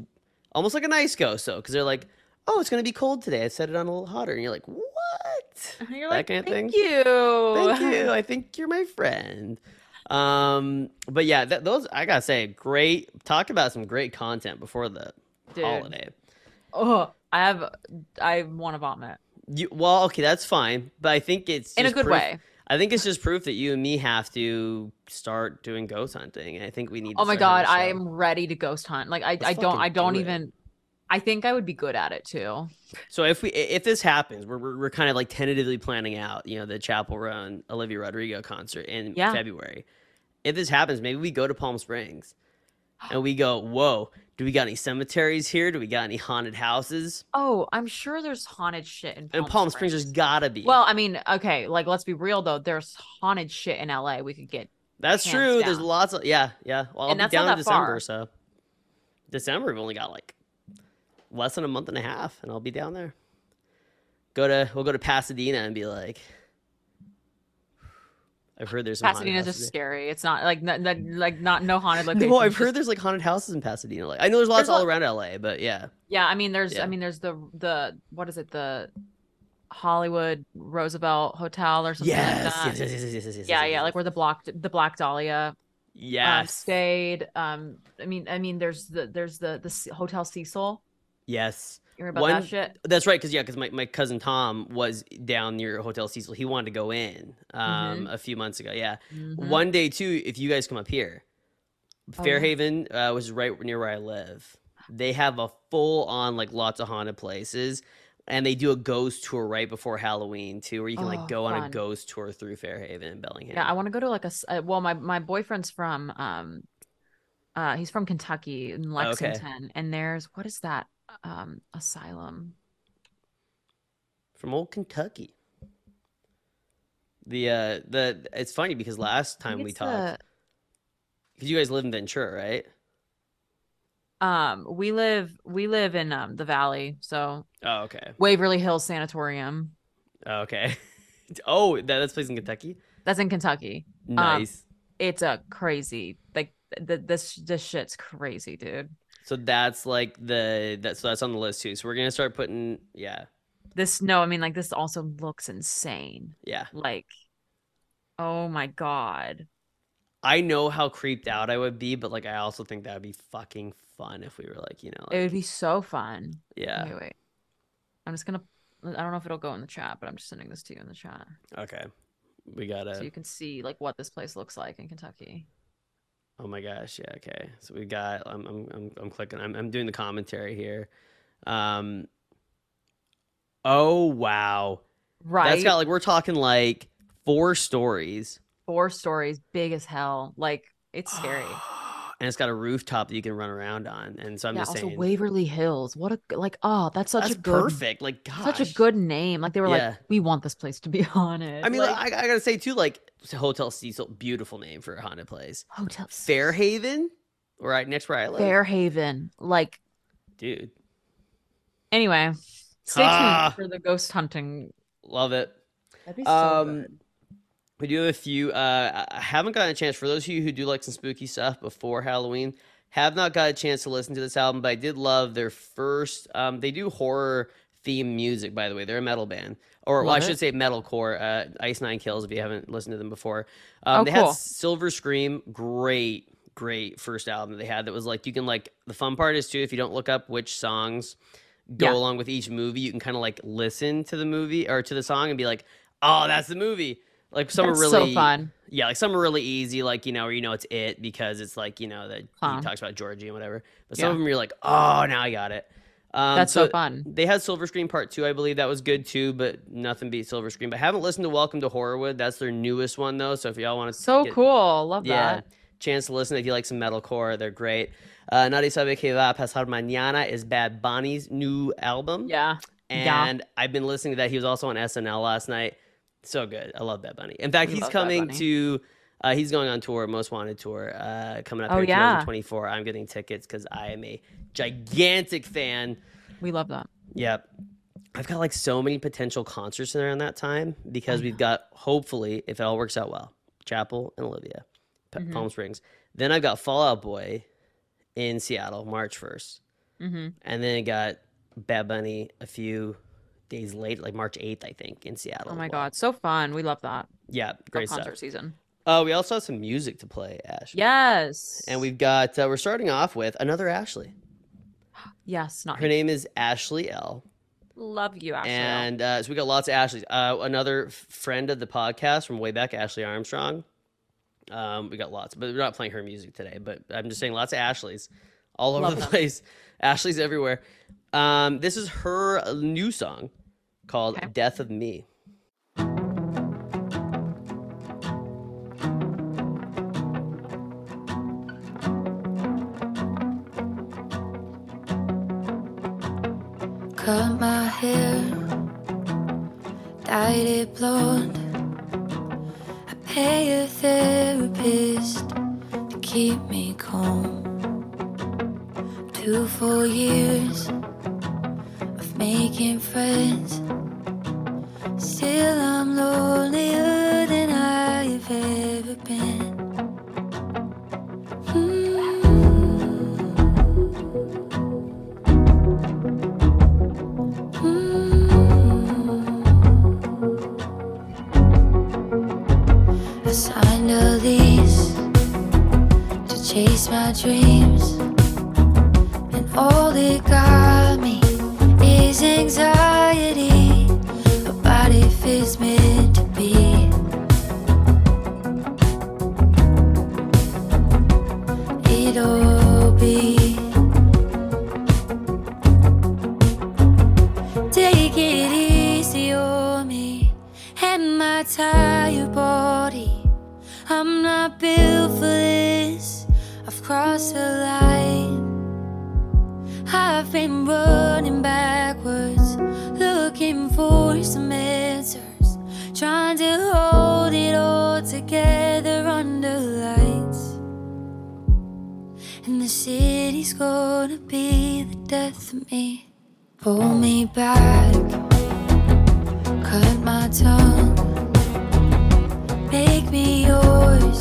almost like a nice go so because they're like oh it's gonna be cold today i set it on a little hotter and you're like what And You're That like, kind of thank thing. you. thank you *laughs* i think you're my friend um but yeah that, those i gotta say great talk about some great content before the Dude. holiday Oh, I have I want to vomit You well, okay, that's fine, but I think it's in a good proof- way. I think it's just proof that you and me have to start doing ghost hunting, and I think we need. To Oh my god, I having a show. am ready to ghost hunt. Like I, Let's I don't, I don't do it. I think I would be good at it too. So if we if this happens, we're we're, we're kind of like tentatively planning out, you know, the Chappell Roan Olivia Rodrigo concert in Yeah. February. If this happens, maybe we go to Palm Springs, *gasps* and we go, whoa, do we got any cemeteries here? Do we got any haunted houses? Oh, I'm sure there's haunted shit in Palm, And Palm Springs, there's gotta be. Well, I mean, okay, like let's be real though. There's haunted shit in LA. We could get. that's true. There's lots of yeah, yeah. Well, I'll And be down in December, far. so December we've only got like less than a month and a half, and I'll be down there. Go to we'll go to Pasadena and be like, I've heard there's Pasadena's just scary. It's not like not, not- like not no haunted locations. *laughs* No, I've heard there's like haunted houses in Pasadena. Like I know there's lots There's all a- around LA, but yeah. Yeah, I mean, there's Yeah. I mean, there's the the what is it the Hollywood Roosevelt Hotel or something Yes, like that. yes, yes, yes, yes, yes, yes, yes, yeah, yes, yeah, like where the block the Black Dahlia um, Yes. stayed. Um, I mean, I mean, there's the there's the the Hotel Cecil. Yes. You heard about One- that shit? That's right, because yeah, because my, my cousin Tom was down near Hotel Cecil. He wanted to go in um a few months ago. Yeah. Mhm. One day too, if you guys come up here, Oh, yeah. Fairhaven uh, was right near where I live. They have a full on like lots of haunted places, and they do a ghost tour right before Halloween too, where you can Oh, like go on a ghost tour through Fairhaven and Bellingham. Yeah, I want to go to like a uh, well, my my boyfriend's from um, uh, he's from Kentucky in Oh, Okay. Lexington, and there's what is that um asylum? from old Kentucky. The uh the it's funny because last time we talked, because you guys live in Ventura, right? um, we live we live in um the valley, so Oh, okay. Waverly Hills Sanatorium. Oh, okay. *laughs* oh, that, that's place in Kentucky. That's in Kentucky. Nice. It's a crazy like th- this this shit's crazy, dude. So that's like the that so that's on the list too. So we're gonna start putting yeah This no, I mean like this also looks insane. yeah. Like, oh my god. I know how creeped out I would be, but like I also think that would be fucking fun if we were like you know It would be so fun. yeah Wait, wait. I'm just gonna. I don't know if it'll go in the chat, but I'm just sending this to you in the chat okay we gotta so you can see like what this place looks like in Kentucky. Oh my gosh, yeah, okay. So we got I'm I'm I'm, I'm clicking. I'm I'm doing the commentary here. Um Oh wow. Right. That's got like we're talking like four stories. four stories, big as hell. Like it's scary. *gasps* *gasps* and it's got a rooftop that you can run around on. And so I'm yeah. just Also, saying Waverly Hills. What a like. Oh, that's such that's a good, perfect. Like gosh. such a good name. Like they were Yeah. like, we want this place to be *laughs* haunted. I mean, like, like, I, I gotta say too, like Hotel Cecil, beautiful name for a haunted place. hotel Fairhaven, right next where I live, Fairhaven. Like dude. anyway, stay Ah. tuned for the ghost hunting. Love it. That'd be so Um, good. We do have a few. Uh, I haven't gotten a chance for those of you who do like some spooky stuff before Halloween. Have not got a chance to listen to this album, but I did love their first. Um, they do horror theme music, by the way. They're a metal band, or well, I should say metalcore. Uh, Ice Nine Kills. If you haven't listened to them before, um, Oh, they cool. had Silver Scream. Great, great first album that they had. That was like you can like the fun part is too if you don't look up which songs go Yeah. along with each movie, you can kind of like listen to the movie or to the song and be like, oh, that's the movie. Like some That's are really so fun. yeah, like some are really easy, like you know, or you know it's it because it's like you know that he talks about Georgie and whatever. But some Yeah. of them you're like, oh, now I got it. Um, That's so fun. They had Silver Scream Part Two, I believe that was good too, but nothing beat Silver Scream. But I haven't listened to Welcome to Horrorwood. That's their newest one though. So if y'all want to, So cool. Love yeah, that. chance to listen if you like some metalcore, they're great. Uh, Nadie sabe que va a pasar mañana is Bad Bunny's new album. Yeah. Yeah. And I've been listening to that. He was also on SNL last night. So good. I love Bad Bunny. In fact, he's coming to. Uh, he's going on tour, Most Wanted tour, uh, coming up Oh, here in yeah. 2024. I'm getting tickets because I am a gigantic fan. We love that. Yep. I've got like so many potential concerts in on that time because we've got hopefully, if it all works out well, Chappell and Olivia, P- Mhm. Palm Springs. Then I've got Fall Out Boy in Seattle, March 1st. hmm And then I got Bad Bunny a few days late, like March 8th, I think, in Seattle. Oh my well. god, so fun. We love that. Yeah, Love great concert stuff. season. Uh, we also have some music to play, Ash. Yes. And we've got, uh, we're starting off with another Ashley. *gasps* yes, not Her name is Ashley Elle. love you, Ashley. And uh, so we got lots of Ashleys. Uh, another friend of the podcast from way back, Ashley Armstrong. Um, we got lots, but we're not playing her music today. But I'm just saying lots of Ashleys all over Love the them. place. *laughs* Ashley's everywhere. Um, this is her new song called Okay. "Death of Me." Cut my hair, dyed it blonde. I pay a therapist to keep me calm. Two full years of making friends. Still, I'm lonelier gonna be the death of me. Pull me back, cut my tongue, make me yours,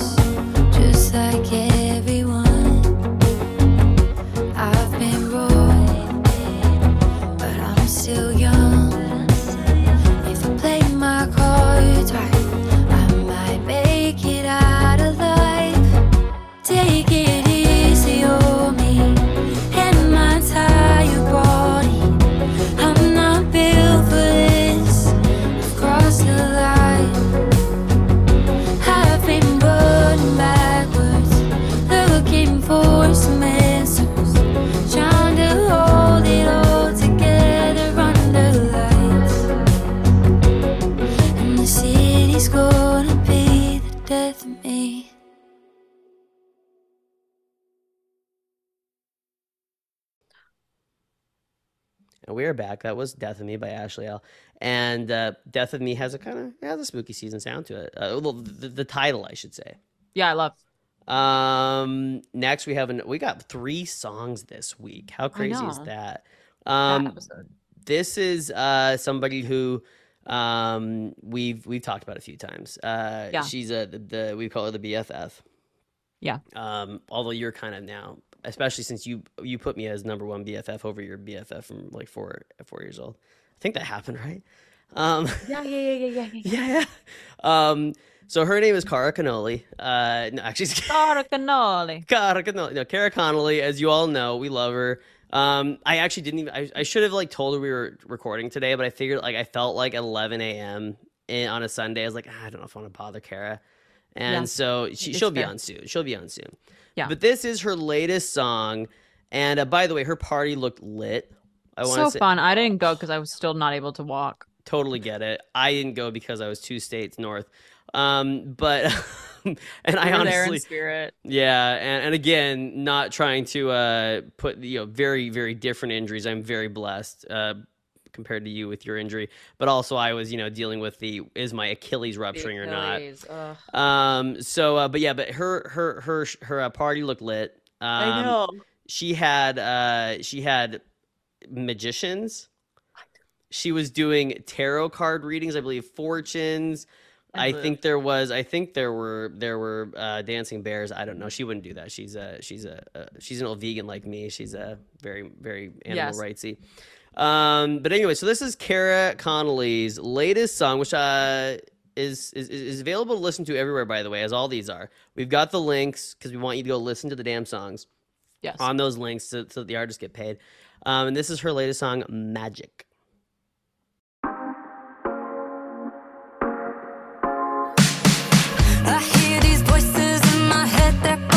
And we are back. That was "Death of Me" by Ashley Elle. And uh, "Death of Me" has a kind of has a spooky season sound to it. Uh, well, the, the title, I should say. Yeah, I love. Um, next we have an we got three songs this week. How crazy is that? that Um, episode. this is uh somebody who um we've we've talked about a few times. Uh, Yeah. she's a the, the we call her the BFF. Yeah. Um, although you're kind of now, especially since you you put me as number one BFF over your BFF from like four four years old. I think that happened, right? Um, Yeah, yeah, yeah, yeah, yeah. yeah, yeah. *laughs* Um, so her name is Cara Cannoli. Uh, no, actually, *laughs* Cara cannoli. Cara Cannoli. No, Kara Connolly, as you all know, we love her. Um, I actually didn't even. I, I should have like told her we were recording today, but I figured like I felt like 11 a.m. in, on a Sunday. I was like, "Ah, I don't know if I want to bother Kara, and Yeah, so she, she'll be on soon. She'll be on soon. Yeah. But this is her latest song, and uh, by the way, her party looked lit. I want So say, fun. I didn't go because I was still not able to walk. totally get it. I didn't go because I was two states north. Um, but *laughs* and I We in honestly, spirit. yeah, and, and again, not trying to uh, put you know very very different injuries. I'm very blessed uh, compared to you with your injury, but also I was you know dealing with the is my Achilles rupturing or not. Ugh. Um. So, uh, but yeah, but her her her her uh, party looked lit. Um, I know. She had uh she had magicians. She was doing tarot card readings, I believe fortunes. I think there was I think there were there were uh, dancing bears. I don't know. She wouldn't do that. She's a she's a, a she's an old vegan like me. She's a very very animal Yes. rightsy. Um, but anyway, so this is Kara Connolly's latest song, which uh is, is is available to listen to everywhere. By the way, as all these are. We've got the links because we want you to go listen to the damn songs Yes. on those links so, so that the artists get paid. Um, and this is her latest song, Magic. I hear these voices in my head, they're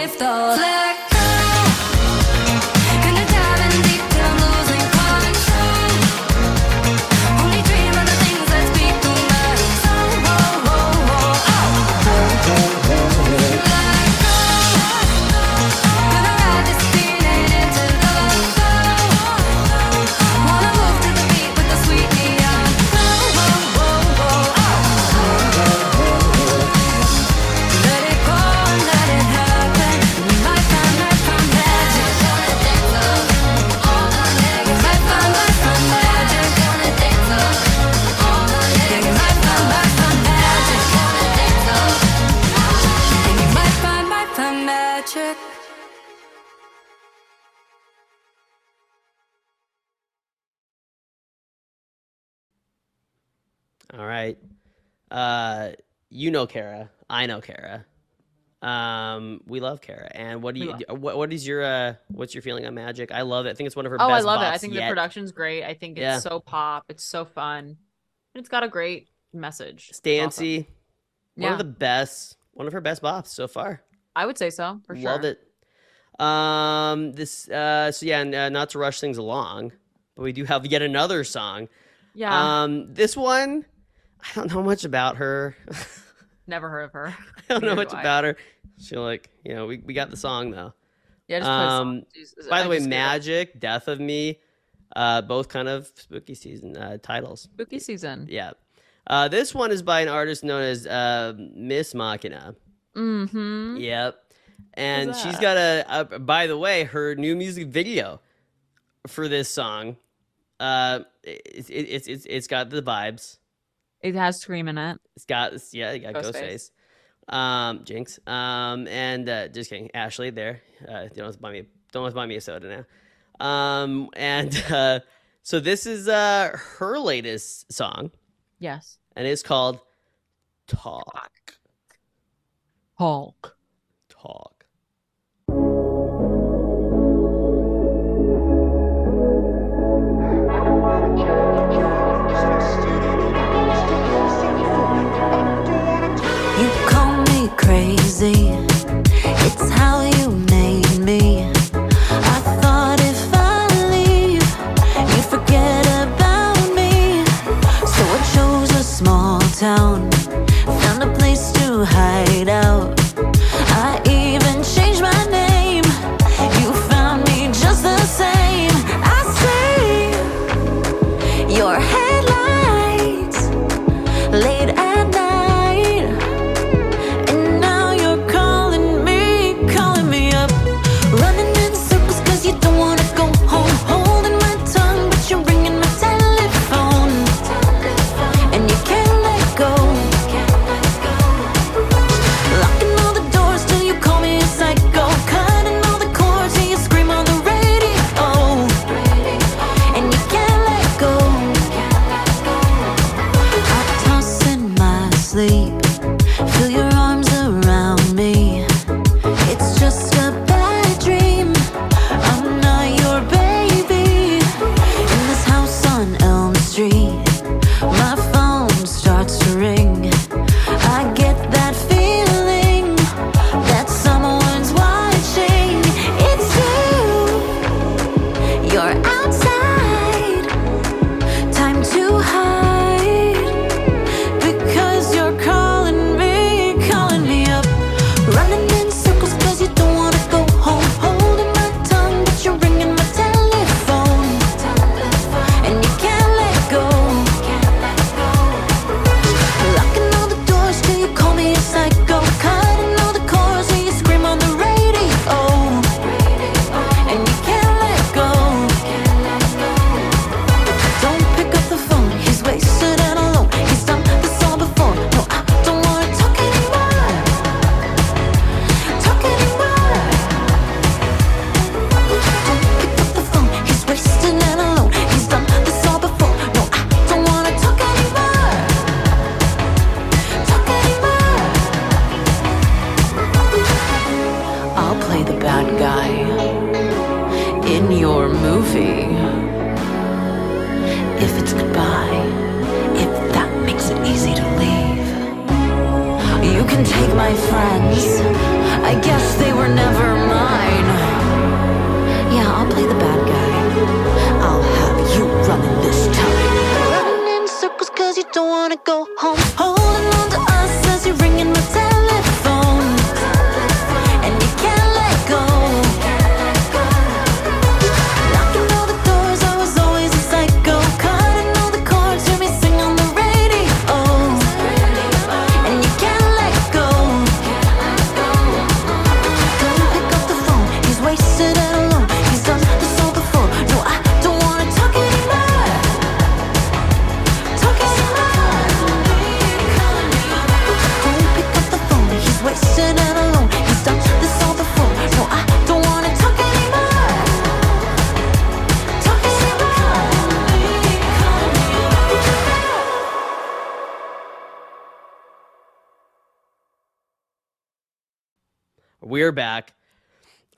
negative the Let Uh, you know Kara. I know Kara. Um, we love Kara. And what do you? What what is your uh? What's your feeling on Magic? I love it. I think it's one of her. Best. Oh, I love it. I think yet. the production's great. I think it's Yeah. so pop. It's so fun. And it's got a great message. It's awesome. Stancy, one Yeah, of the best. One of her best bops so far. I would say so for sure. Love it. Um, this uh, so yeah, and, uh, not to rush things along, but we do have yet another song. Yeah, Um, this one, I don't know much about her. *laughs* never heard of her. I don't know much do about her. She like, you know, we, we got the song though. Yeah, just play song. Um, By I the way, get it. Magic, Death of Me, uh, both kind of spooky season uh, titles. spooky season. Yeah. Uh, this one is by an artist known as uh, Miss Machina. Mm-hmm. Yep. And she's got a, a, by the way, her new music video for this song. Uh, it's it, it's it's it's got the vibes. It has Scream in it. It's got yeah, it got Ghostface. Ghostface. Um, Jinx. Um, and uh, just kidding, Ashley. There. Uh, don't have to buy me. Don't have to buy me a soda now. Um, and *laughs* uh, so this is uh her latest song, Yes. and it's called Talk. Talk. Talk. Cause you don't wanna go home. Holding on to us as you're ringing my telephone. We're back.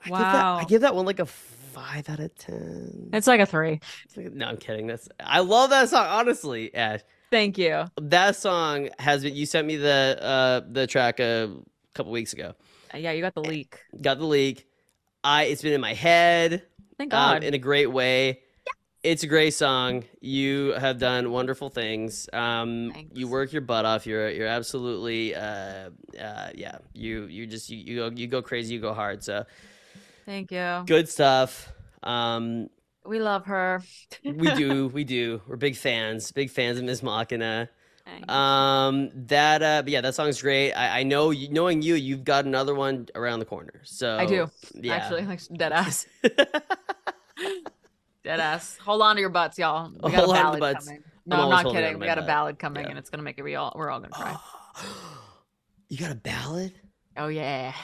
I give that- Wow. I give that one like a five out of ten. It's like a three. No, I'm kidding. That's I love that song. Honestly, Ash, Thank you. that song has been. You sent me the uh the track a couple weeks ago. Uh, Yeah, you got the leak. Got the leak. I it's been in my head Thank God. um, God. in a great way. It's a great song. You have done wonderful things. Um, you work your butt off. You're you're absolutely uh, uh, yeah. You you just you, you go you go crazy. You go hard. So Thank you. good stuff. Um, We love her. we do *laughs* we do. We're big fans. Big fans of Miss Machina. Thanks. Um, that uh, but yeah, that song's great. I, I know you, knowing you, you've got another one around the corner. So I do. Yeah. Actually, like *laughs* dead ass. *laughs* Dead ass. Hold on to your butts, y'all. We got Hold a ballad butts. coming. I'm No, I'm, not kidding. We got a ballad coming, Yeah. and it's gonna make it. We all we're all gonna cry. *gasps* you got a ballad? Oh yeah. *sighs*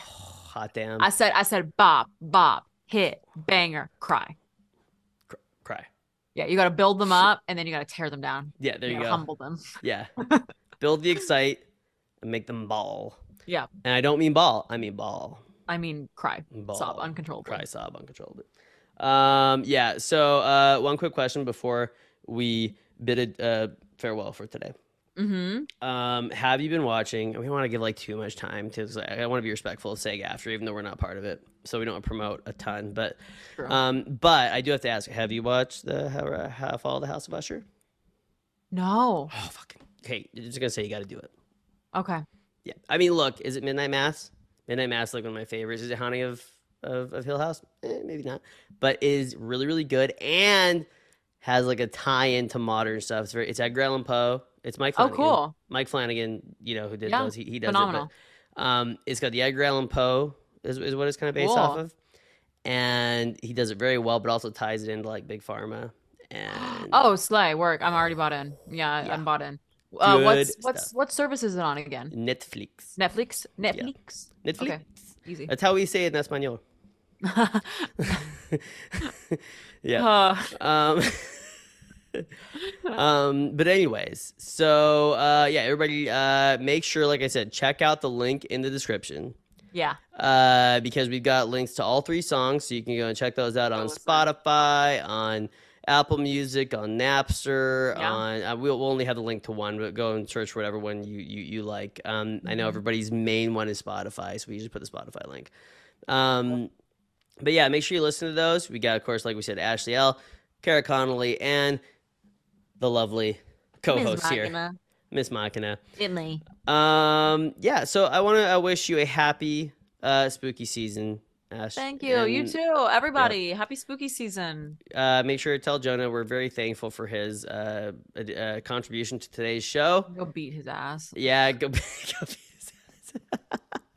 Hot damn. I said. I said. Bop, bop, hit, banger, cry. Cry. Yeah, you got to build them up, and then you got to tear them down. Yeah, there you gotta go. Humble them. *laughs* Yeah. Build the excite and make them ball. Yeah. And I don't mean ball. I mean ball. I mean, cry, Ball. sob, uncontrollably. Cry, sob, uncontrollably. Um, yeah. So, uh, one quick question before we bid a uh, farewell for today. Mm-hmm. Um, have you been watching? We don't want to give like too much time to. I want to be respectful of SAG-AFTRA, even though we're not part of it, so we don't promote a ton. But, True. um, but I do have to ask: Have you watched the How, uh, How Follow the House of Usher? No. Oh, fucking. Okay, I'm just gonna say you got to do it. Okay. Yeah, I mean, look, is it Midnight Mass? Midnight Mass, like one of my favorites. Is it Haunting of of, of Hill House? Eh, maybe not, but is really really good and has like a tie into modern stuff. It's very. It's Edgar Allan Poe. It's Mike. Oh, Flanagan. cool. Mike Flanagan, you know who did Yeah, those. He, he does phenomenal. it. But, um, it's got the Edgar Allan Poe is, is what it's kind of based off of, and he does it very well, but also ties it into like big pharma. And Oh, Slay work. I'm already bought in. Yeah, Yeah. I'm bought in. Uh, what's what's stuff. what service is it on again? Netflix. Netflix. Netflix. Netflix. Okay. Easy. That's how we say it in Espanol. *laughs* yeah. Um, *laughs* um, but anyways, so uh, yeah, everybody, uh, make sure, like I said, check out the link in the description. yeah. Uh, because we've got links to all three songs, so you can go and check those out on listen. Spotify, on Apple Music, on Napster, Yeah. on uh, we'll, we'll only have the link to one, but go and search whatever one you you, you like. Um, I know Mhm. everybody's main one is Spotify, so we usually put the Spotify link. Um, but yeah, make sure you listen to those. We got, of course, like we said, Ashley Elle, Kara Connolly, and the lovely co-host here, Miss Machina. Italy. Um, yeah, so I want to uh, wish you a happy uh spooky season, Ash. Thank you. you too. Everybody. Happy spooky season. Uh, make sure to tell Jonah we're very thankful for his uh, uh contribution to today's show. Go beat his ass. Yeah, go. *laughs* go *laughs*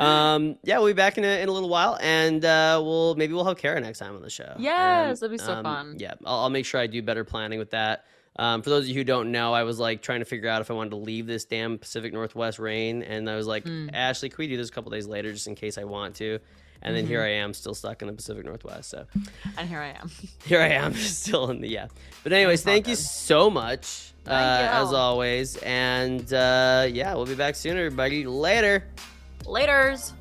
um, yeah, we'll be back in a, in a little while, and uh, we'll maybe we'll have Kara next time on the show. Yes, And, that'd be so um, fun. Yeah, I'll, I'll make sure I do better planning with that. Um, for those of you who don't know, I was like trying to figure out if I wanted to leave this damn Pacific Northwest rain, and I was like, Mm. Ashley, can we do this a couple days later just in case I want to? And then Mm-hmm. here I am, still stuck in the Pacific Northwest. So And here I am. *laughs* here I am, *laughs* still in the yeah. But anyways, thank you so much, uh, as always, and uh, yeah, we'll be back soon, everybody. Later. Laters.